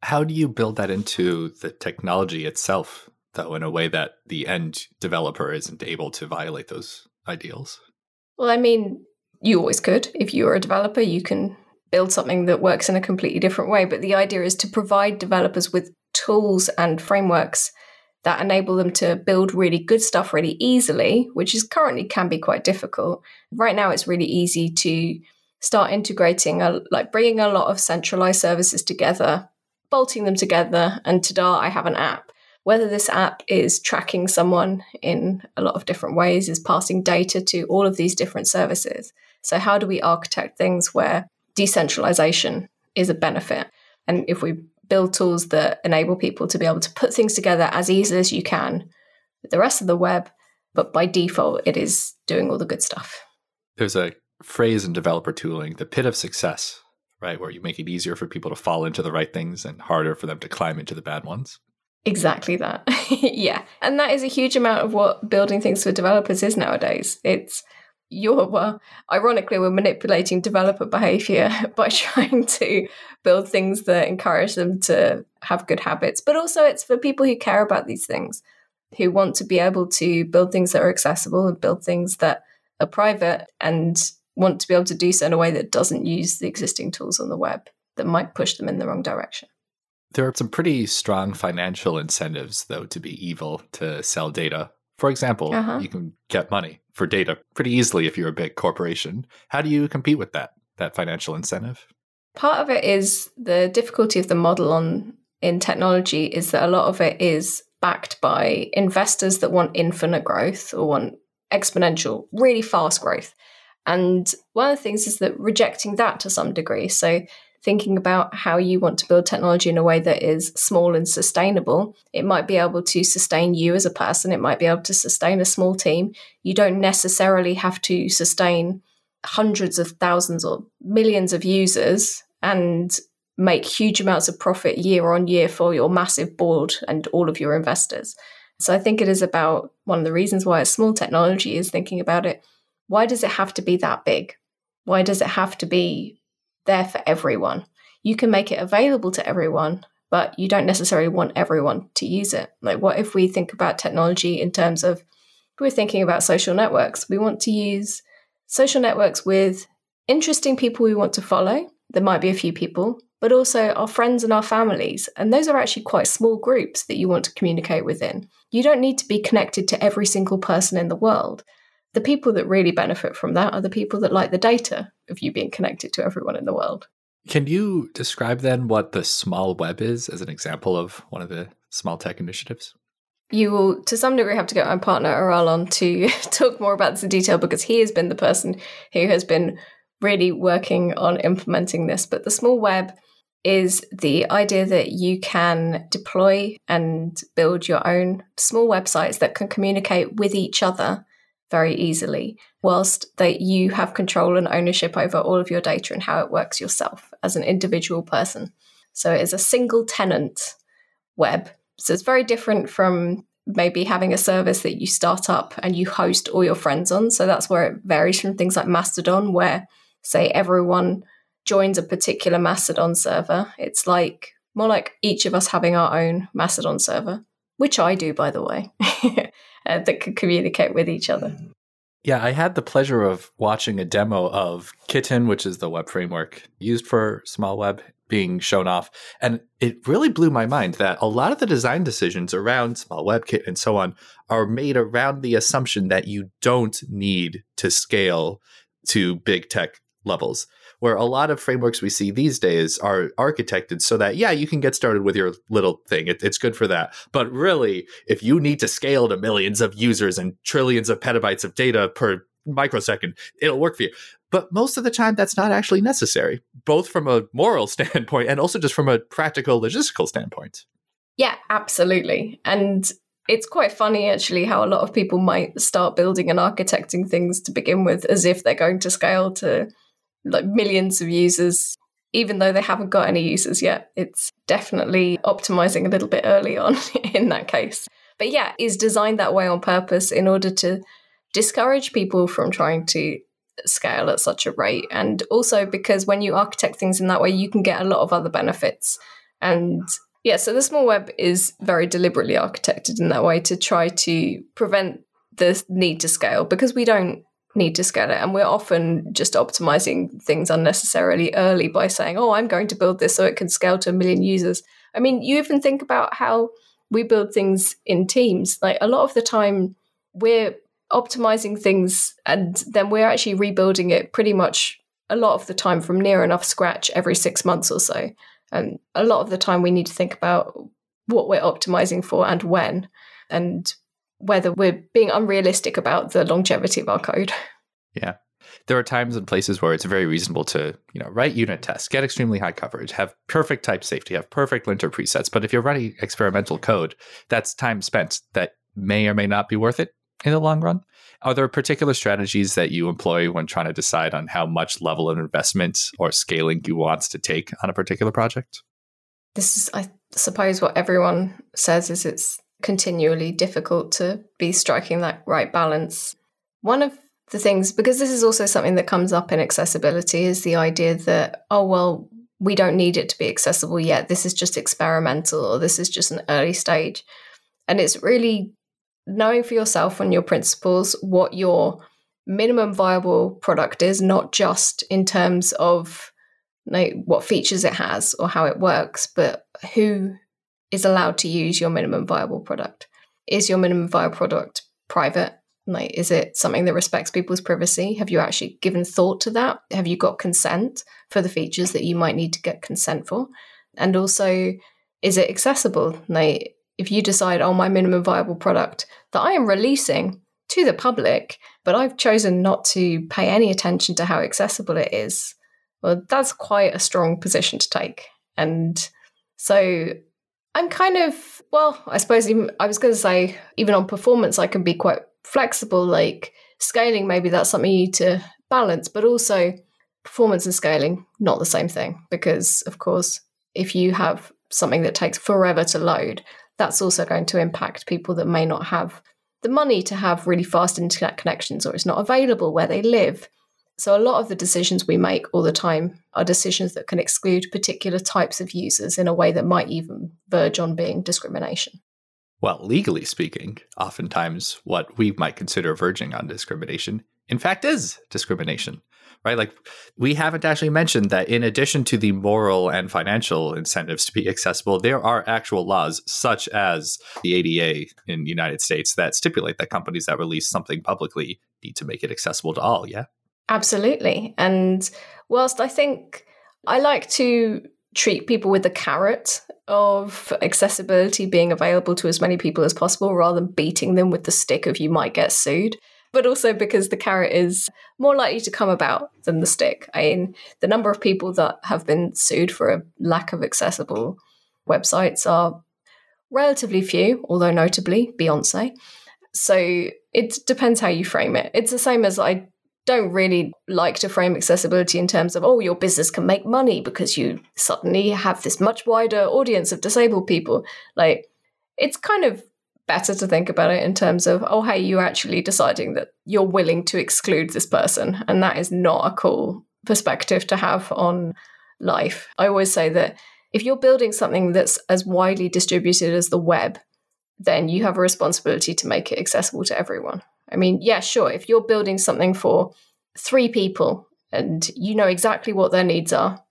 How do you build that into the technology itself, though, in a way that the end developer isn't able to violate those ideals? Well, I mean, you always could. If you're a developer, you can build something that works in a completely different way. But the idea is to provide developers with tools and frameworks that enable them to build really good stuff really easily, which is currently can be quite difficult. Right now, it's really easy to start integrating, a, like bringing a lot of centralized services together, bolting them together, and ta-da, I have an app. Whether this app is tracking someone in a lot of different ways, is passing data to all of these different services. So, how do we architect things where decentralization is a benefit? And if we build tools that enable people to be able to put things together as easily as you can with the rest of the web, but by default, it is doing all the good stuff. There's a phrase in developer tooling, the pit of success, right? Where you make it easier for people to fall into the right things and harder for them to climb into the bad ones. Exactly that. yeah. And that is a huge amount of what building things for developers is nowadays. It's you're well ironically we're manipulating developer behavior by trying to build things that encourage them to have good habits but also it's for people who care about these things who want to be able to build things that are accessible and build things that are private and want to be able to do so in a way that doesn't use the existing tools on the web that might push them in the wrong direction. There are some pretty strong financial incentives, though, to be evil to sell data. For example, uh-huh. you can get money for data pretty easily if you're a big corporation. How do you compete with that, that financial incentive? Part of it is the difficulty of the model on in technology is that a lot of it is backed by investors that want infinite growth or want exponential, really fast growth. And one of the things is that rejecting that to some degree. So thinking about how you want to build technology in a way that is small and sustainable. It might be able to sustain you as a person, it might be able to sustain a small team. You don't necessarily have to sustain hundreds of thousands or millions of users and make huge amounts of profit year on year for your massive board and all of your investors. So I think it is about one of the reasons why it's small technology is thinking about it. Why does it have to be that big? Why does it have to be there for everyone? You can make it available to everyone, but you don't necessarily want everyone to use it. Like, what if we think about technology in terms of we're thinking about social networks? We want to use social networks with interesting people we want to follow. There might be a few people, but also our friends and our families. And those are actually quite small groups that you want to communicate within. You don't need to be connected to every single person in the world. The people that really benefit from that are the people that like the data of you being connected to everyone in the world. Can you describe then what the small web is as an example of one of the small tech initiatives? You will, to some degree, have to get my partner Aral on to talk more about this in detail because he has been the person who has been really working on implementing this. But the small web is the idea that you can deploy and build your own small websites that can communicate with each other very easily, whilst that you have control and ownership over all of your data and how it works yourself as an individual person. So it is a single tenant web. So it's very different from maybe having a service that you start up and you host all your friends on. So that's where it varies from things like Mastodon, where say everyone joins a particular Mastodon server. It's like more like each of us having our own Mastodon server, which I do, by the way, uh, that can communicate with each other. Yeah, I had the pleasure of watching a demo of Kitten, which is the web framework used for small web, being shown off. And it really blew my mind that a lot of the design decisions around small WebKit and so on are made around the assumption that you don't need to scale to big tech levels where a lot of frameworks we see these days are architected so that yeah you can get started with your little thing. It, it's good for that. But really if you need to scale to millions of users and trillions of petabytes of data per microsecond it'll work for you. But most of the time that's not actually necessary both from a moral standpoint and also just from a practical logistical standpoint. Yeah absolutely. And it's quite funny actually how a lot of people might start building and architecting things to begin with as if they're going to scale to like millions of users, even though they haven't got any users yet. It's definitely optimizing a little bit early on in that case. But yeah, is designed that way on purpose in order to discourage people from trying to scale at such a rate. And also because when you architect things in that way, you can get a lot of other benefits. And yeah, so the small web is very deliberately architected in that way to try to prevent the need to scale because we don't need to scale it. And we're often just optimizing things unnecessarily early by saying, oh, I'm going to build this so it can scale to a million users. I mean, you even think about how we build things in teams. Like a lot of the time, we're optimizing things and then we're actually rebuilding it pretty much a lot of the time from near enough scratch every six months or so. And a lot of the time, we need to think about what we're optimizing for and when. And whether we're being unrealistic about the longevity of our code. Yeah. There are times and places where it's very reasonable to, you know, write unit tests, get extremely high coverage, have perfect type safety, have perfect linter presets. But if you're writing experimental code, that's time spent that may or may not be worth it in the long run. Are there particular strategies that you employ when trying to decide on how much level of investment or scaling you want to take on a particular project? This is, I suppose, what everyone says is it's continually difficult to be striking that right balance. One of the things, because this is also something that comes up in accessibility, is the idea that, oh, well, we don't need it to be accessible yet. This is just experimental or this is just an early stage. And it's really knowing for yourself and your principles what your minimum viable product is, not just in terms of like, what features it has or how it works, but who is allowed to use your minimum viable product. Is your minimum viable product private? Like, is it something that respects people's privacy? Have you actually given thought to that? Have you got consent for the features that you might need to get consent for? And also, is it accessible? Like, if you decide, oh, my minimum viable product that I am releasing to the public, but I've chosen not to pay any attention to how accessible it is, well, that's quite a strong position to take. And so I'm kind of, well, I suppose even, I was going to say, even on performance, I can be quite flexible. Like scaling, maybe that's something you need to balance, but also performance and scaling, not the same thing. Because, of course, if you have something that takes forever to load, that's also going to impact people that may not have the money to have really fast internet connections or it's not available where they live. So, a lot of the decisions we make all the time are decisions that can exclude particular types of users in a way that might even verge on being discrimination. Well, legally speaking, oftentimes what we might consider verging on discrimination, in fact, is discrimination right? Like we haven't actually mentioned that in addition to the moral and financial incentives to be accessible, there are actual laws such as the ADA in the United States that stipulate that companies that release something publicly need to make it accessible to all, yeah? Absolutely. And whilst I think I like to treat people with the carrot of accessibility being available to as many people as possible rather than beating them with the stick of you might get sued but also because the carrot is more likely to come about than the stick. I mean, the number of people that have been sued for a lack of accessible websites are relatively few, although notably Beyonce. So it depends how you frame it. It's the same as I don't really like to frame accessibility in terms of, oh, your business can make money because you suddenly have this much wider audience of disabled people. Like, it's kind of better to think about it in terms of, oh, hey, you're actually deciding that you're willing to exclude this person. And that is not a cool perspective to have on life. I always say that if you're building something that's as widely distributed as the web, then you have a responsibility to make it accessible to everyone. I mean, yeah, sure, if you're building something for three people and you know exactly what their needs are,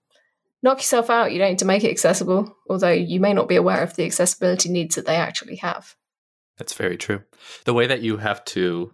knock yourself out. You don't need to make it accessible, although you may not be aware of the accessibility needs that they actually have. That's very true. The way that you have to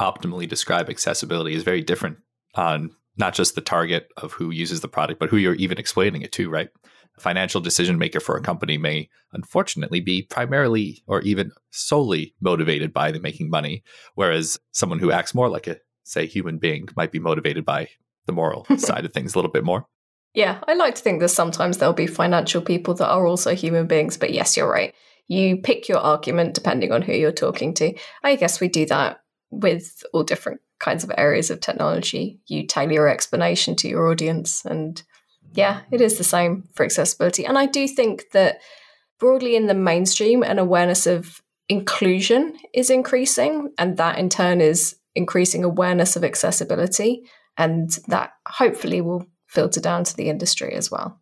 optimally describe accessibility is very different on not just the target of who uses the product, but who you're even explaining it to, right? A financial decision maker for a company may unfortunately be primarily or even solely motivated by the making money, whereas someone who acts more like a, say, human being might be motivated by the moral side of things a little bit more. Yeah, I like to think that sometimes there'll be financial people that are also human beings, but yes, you're right you pick your argument depending on who you're talking to. I guess we do that with all different kinds of areas of technology. You tailor your explanation to your audience. And yeah, it is the same for accessibility. And I do think that broadly in the mainstream, an awareness of inclusion is increasing. And that in turn is increasing awareness of accessibility. And that hopefully will filter down to the industry as well.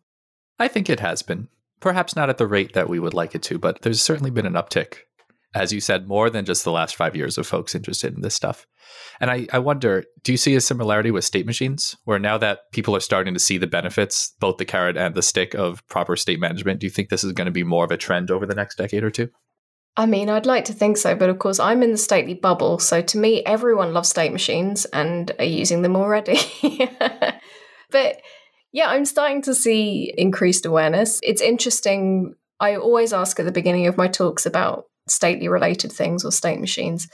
I think it has been. Perhaps not at the rate that we would like it to, but there's certainly been an uptick. As you said, more than just the last five years of folks interested in this stuff. And I, I wonder, do you see a similarity with state machines, where now that people are starting to see the benefits, both the carrot and the stick of proper state management, do you think this is going to be more of a trend over the next decade or two? I mean, I'd like to think so, but of course, I'm in the stately bubble. So to me, everyone loves state machines and are using them already. but yeah, I'm starting to see increased awareness. It's interesting. I always ask at the beginning of my talks about stately related things or state machines.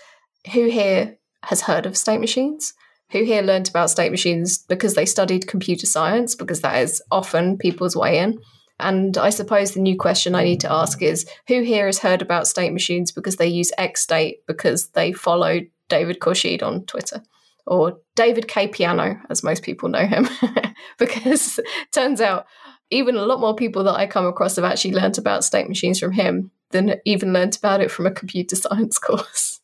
Who here has heard of state machines? Who here learned about state machines because they studied computer science? Because that is often people's way in. And I suppose the new question I need to ask is who here has heard about state machines because they use X state because they follow David Khourshid on Twitter? or David K. Piano, as most people know him, because turns out even a lot more people that I come across have actually learnt about state machines from him than even learnt about it from a computer science course.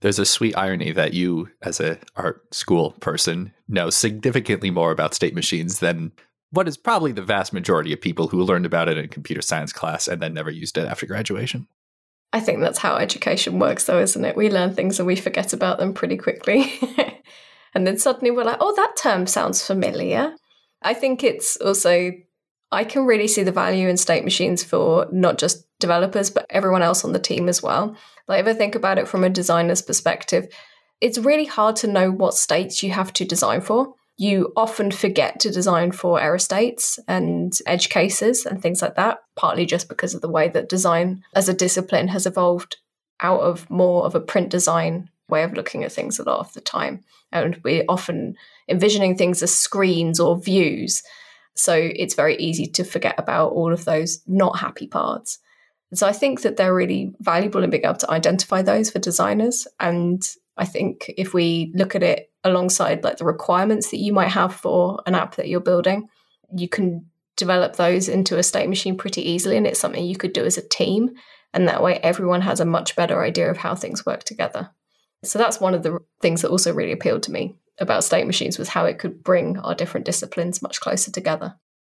There's a sweet irony that you, as a art school person, know significantly more about state machines than what is probably the vast majority of people who learned about it in computer science class and then never used it after graduation. I think that's how education works, though, isn't it? We learn things and we forget about them pretty quickly. And then suddenly we're like, oh, that term sounds familiar. I think it's also, I can really see the value in state machines for not just developers, but everyone else on the team as well. Like, if I think about it from a designer's perspective, it's really hard to know what states you have to design for. You often forget to design for error states and edge cases and things like that, partly just because of the way that design as a discipline has evolved out of more of a print design way of looking at things a lot of the time. And we're often envisioning things as screens or views. So it's very easy to forget about all of those not happy parts. And so I think that they're really valuable in being able to identify those for designers. And I think if we look at it alongside like the requirements that you might have for an app that you're building, you can develop those into a state machine pretty easily. And it's something you could do as a team. And that way everyone has a much better idea of how things work together. So that's one of the things that also really appealed to me about state machines was how it could bring our different disciplines much closer together.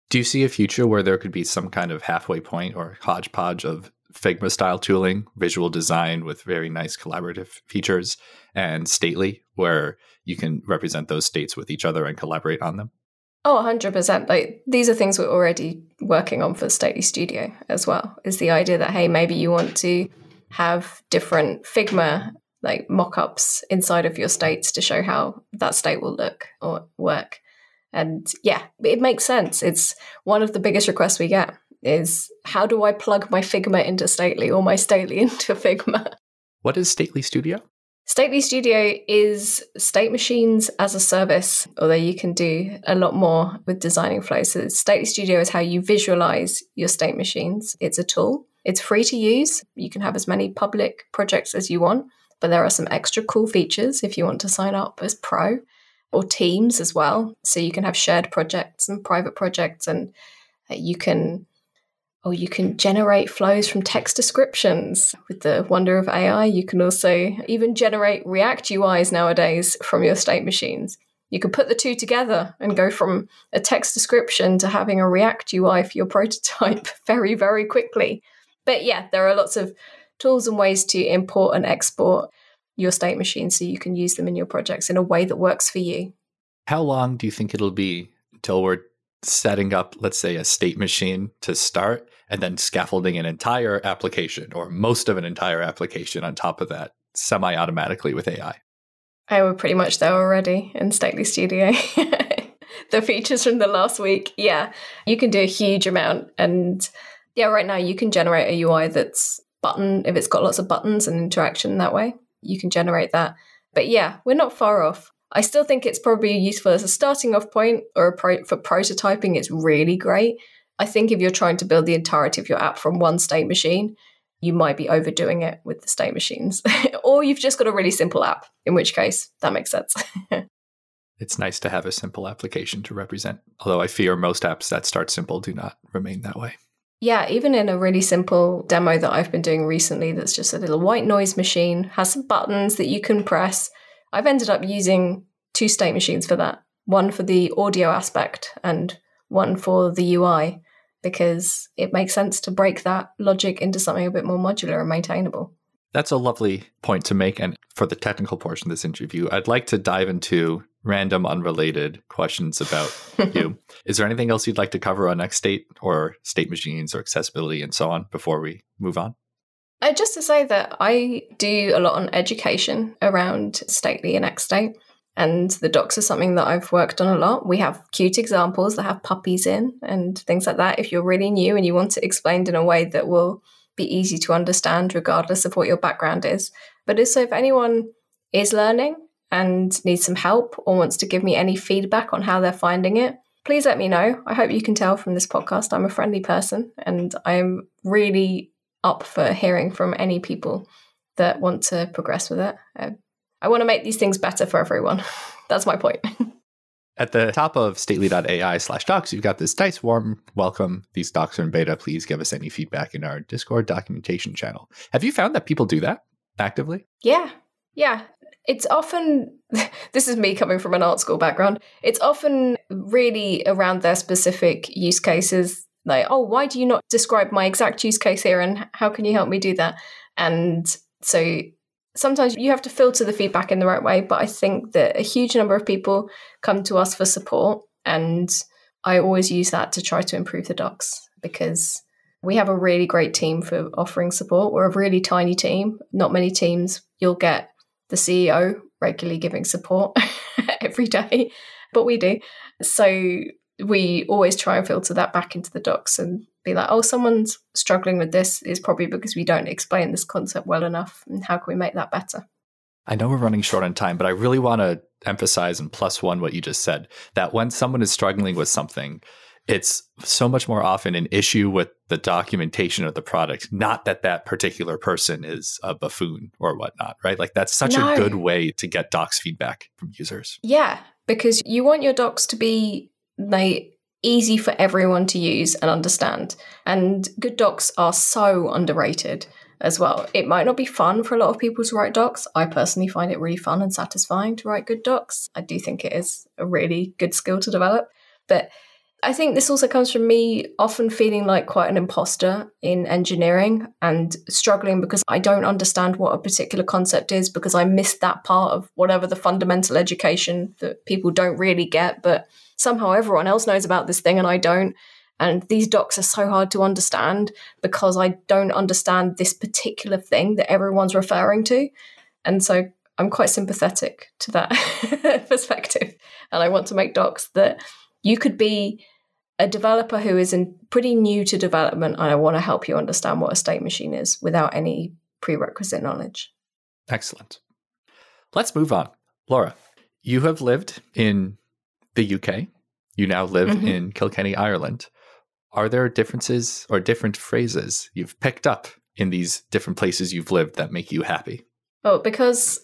Do you see a future where there could be some kind of halfway point or hodgepodge of Figma style tooling, visual design with very nice collaborative features, and Stately, where you can represent those states with each other and collaborate on them? Oh, 100%. Like these are things we're already working on for Stately Studio as well. Is the idea that hey, maybe you want to have different Figma like mock-ups inside of your states to show how that state will look or work. And yeah, it makes sense. It's one of the biggest requests we get is how do I plug my Figma into Stately or my Stately into Figma? What is Stately Studio? Stately Studio is state machines as a service, although you can do a lot more with designing flows. So, Stately Studio is how you visualize your state machines. It's a tool, it's free to use. You can have as many public projects as you want, but there are some extra cool features if you want to sign up as pro or teams as well. So, you can have shared projects and private projects, and uh, you can or you can generate flows from text descriptions. With the wonder of AI, you can also even generate React UIs nowadays from your state machines. You could put the two together and go from a text description to having a React UI for your prototype very, very quickly. But yeah, there are lots of tools and ways to import and export your state machines so you can use them in your projects in a way that works for you. How long do you think it'll be until we're setting up, let's say, a state machine to start and then scaffolding an entire application or most of an entire application on top of that semi automatically with AI? I were pretty much there already in Stately Studio. the features from the last week, yeah, you can do a huge amount. And yeah, right now you can generate a UI that's button, if it's got lots of buttons and interaction that way, you can generate that. But yeah, we're not far off. I still think it's probably useful as a starting off point or pro- for prototyping. It's really great. I think if you're trying to build the entirety of your app from one state machine, you might be overdoing it with the state machines. or you've just got a really simple app, in which case that makes sense. it's nice to have a simple application to represent, although I fear most apps that start simple do not remain that way. Yeah, even in a really simple demo that I've been doing recently, that's just a little white noise machine, has some buttons that you can press I've ended up using two state machines for that one for the audio aspect and one for the UI because it makes sense to break that logic into something a bit more modular and maintainable. That's a lovely point to make. And for the technical portion of this interview, I'd like to dive into random, unrelated questions about you. Is there anything else you'd like to cover on XState or state machines or accessibility and so on before we move on? Uh, just to say that I do a lot on education around Stately and XState, and the docs are something that I've worked on a lot. We have cute examples that have puppies in and things like that. If you're really new and you want it explained in a way that will be easy to understand, regardless of what your background is. But also, if anyone is learning and needs some help or wants to give me any feedback on how they're finding it, please let me know. I hope you can tell from this podcast I'm a friendly person and I'm really up for hearing from any people that want to progress with it. I, I want to make these things better for everyone. That's my point. At the top of stately.ai slash docs, you've got this dice warm welcome. These docs are in beta. Please give us any feedback in our Discord documentation channel. Have you found that people do that actively? Yeah. Yeah. It's often, this is me coming from an art school background, it's often really around their specific use cases like, oh, why do you not describe my exact use case here and how can you help me do that? And so sometimes you have to filter the feedback in the right way. But I think that a huge number of people come to us for support. And I always use that to try to improve the docs because we have a really great team for offering support. We're a really tiny team. Not many teams you'll get the CEO regularly giving support every day, but we do. So we always try and filter that back into the docs and be like, oh, someone's struggling with this is probably because we don't explain this concept well enough. And how can we make that better? I know we're running short on time, but I really want to emphasize and plus one what you just said that when someone is struggling with something, it's so much more often an issue with the documentation of the product, not that that particular person is a buffoon or whatnot, right? Like that's such no. a good way to get docs feedback from users. Yeah, because you want your docs to be like easy for everyone to use and understand. And good docs are so underrated as well. It might not be fun for a lot of people to write docs. I personally find it really fun and satisfying to write good docs. I do think it is a really good skill to develop. But I think this also comes from me often feeling like quite an imposter in engineering and struggling because I don't understand what a particular concept is because I missed that part of whatever the fundamental education that people don't really get, but somehow everyone else knows about this thing and I don't. And these docs are so hard to understand because I don't understand this particular thing that everyone's referring to. And so I'm quite sympathetic to that perspective. And I want to make docs that you could be a developer who is in pretty new to development and I want to help you understand what a state machine is without any prerequisite knowledge. Excellent. Let's move on. Laura, you have lived in the UK. You now live mm-hmm. in Kilkenny, Ireland. Are there differences or different phrases you've picked up in these different places you've lived that make you happy? Well, because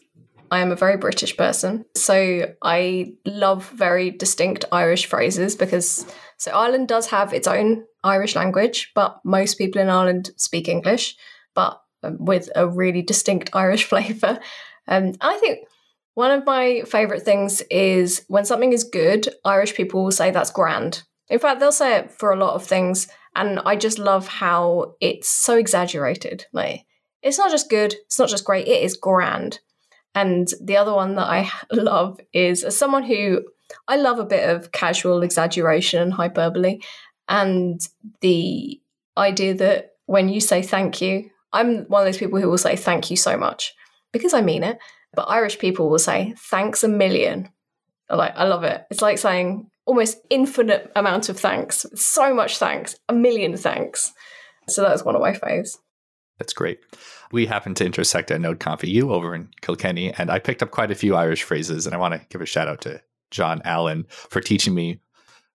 I am a very British person. So I love very distinct Irish phrases because so Ireland does have its own Irish language, but most people in Ireland speak English, but um, with a really distinct Irish flavour. Um, I think one of my favourite things is when something is good, Irish people will say that's grand. In fact, they'll say it for a lot of things, and I just love how it's so exaggerated. Like, it's not just good, it's not just great, it is grand. And the other one that I love is as someone who I love a bit of casual exaggeration and hyperbole. And the idea that when you say thank you, I'm one of those people who will say thank you so much because I mean it. But Irish people will say thanks a million. I like I love it. It's like saying almost infinite amount of thanks. So much thanks. A million thanks. So that's one of my faves. That's great. We happen to intersect at Node Conf EU over in Kilkenny, and I picked up quite a few Irish phrases, and I want to give a shout out to John Allen for teaching me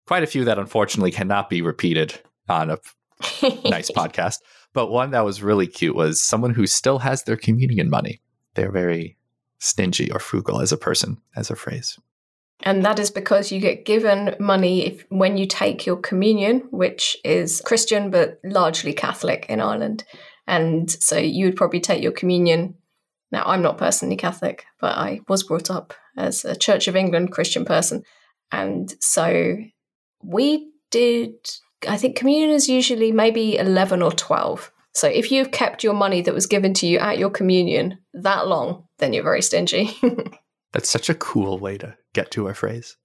quite a few that unfortunately cannot be repeated on a nice podcast. But one that was really cute was someone who still has their communion money. They're very stingy or frugal as a person, as a phrase. And that is because you get given money if, when you take your communion, which is Christian but largely Catholic in Ireland. And so you would probably take your communion. Now, I'm not personally Catholic, but I was brought up as a Church of England Christian person. And so we did, I think communion is usually maybe 11 or 12. So if you've kept your money that was given to you at your communion that long, then you're very stingy. That's such a cool way to get to a phrase.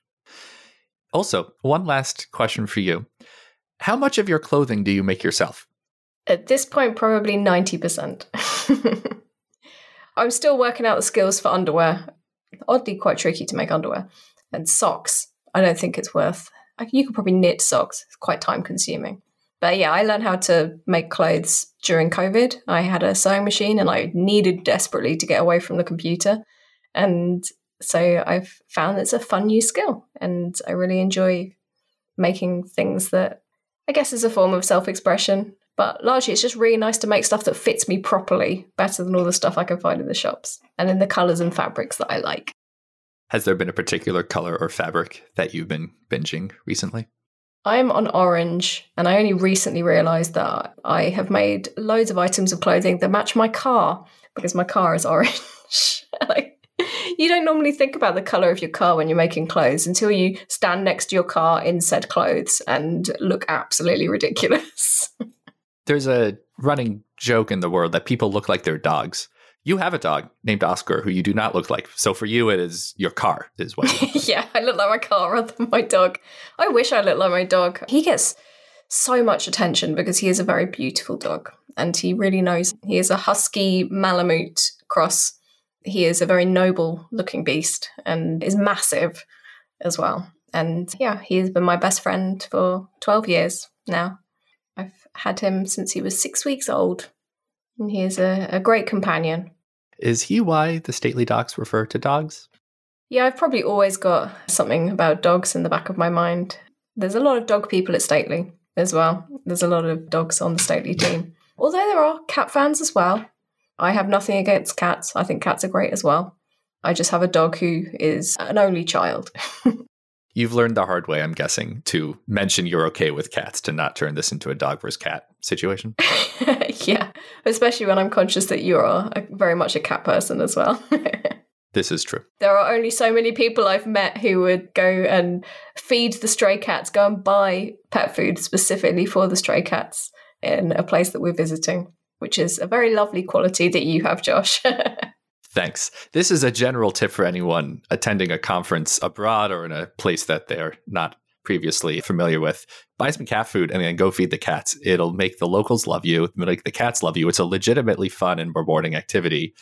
Also, one last question for you. How much of your clothing do you make yourself? At this point, probably 90%. I'm still working out the skills for underwear. Oddly, quite tricky to make underwear. And socks, I don't think it's worth. You could probably knit socks, it's quite time consuming. But yeah, I learned how to make clothes during COVID. I had a sewing machine and I needed desperately to get away from the computer. And so I've found it's a fun new skill. And I really enjoy making things that I guess is a form of self expression but largely, it's just really nice to make stuff that fits me properly, better than all the stuff I can find in the shops and in the colors and fabrics that I like. Has there been a particular color or fabric that you've been binging recently? I'm on orange, and I only recently realized that I have made loads of items of clothing that match my car because my car is orange. you don't normally think about the color of your car when you're making clothes until you stand next to your car in said clothes and look absolutely ridiculous. there's a running joke in the world that people look like their dogs. You have a dog named Oscar who you do not look like. So for you, it is your car, is what. yeah, I look like my car rather than my dog. I wish I looked like my dog. He gets so much attention because he is a very beautiful dog and he really knows. He is a husky Malamute cross. He is a very noble looking beast and is massive as well. And yeah, he has been my best friend for 12 years now. I've had him since he was six weeks old. And he is a, a great companion. Is he why the stately docs refer to dogs? Yeah, I've probably always got something about dogs in the back of my mind. There's a lot of dog people at Stately as well. There's a lot of dogs on the Stately team. Although there are cat fans as well. I have nothing against cats. I think cats are great as well. I just have a dog who is an only child. You've learned the hard way, I'm guessing, to mention you're okay with cats, to not turn this into a dog versus cat situation. yeah, especially when I'm conscious that you are a, very much a cat person as well. this is true. There are only so many people I've met who would go and feed the stray cats, go and buy pet food specifically for the stray cats in a place that we're visiting, which is a very lovely quality that you have, Josh. Thanks. This is a general tip for anyone attending a conference abroad or in a place that they're not previously familiar with. Buy some cat food and then go feed the cats. It'll make the locals love you, make the cats love you. It's a legitimately fun and rewarding activity.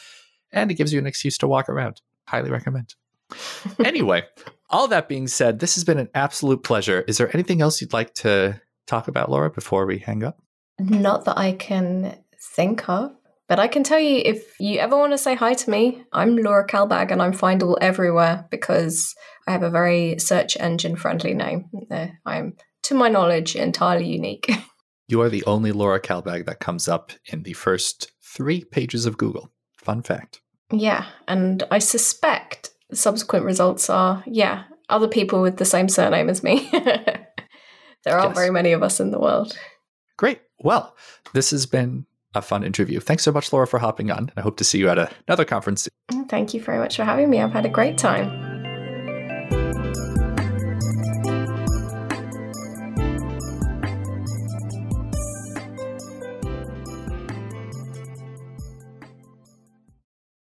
And it gives you an excuse to walk around. Highly recommend. anyway, all that being said, this has been an absolute pleasure. Is there anything else you'd like to talk about, Laura, before we hang up? Not that I can think of. But I can tell you if you ever want to say hi to me, I'm Laura Kalbag and I'm findable everywhere because I have a very search engine friendly name. Uh, I'm, to my knowledge, entirely unique. You are the only Laura Kalbag that comes up in the first three pages of Google. Fun fact. Yeah, and I suspect subsequent results are, yeah, other people with the same surname as me. there aren't yes. very many of us in the world. Great. Well, this has been a fun interview. Thanks so much, Laura, for hopping on. I hope to see you at a, another conference. Thank you very much for having me. I've had a great time.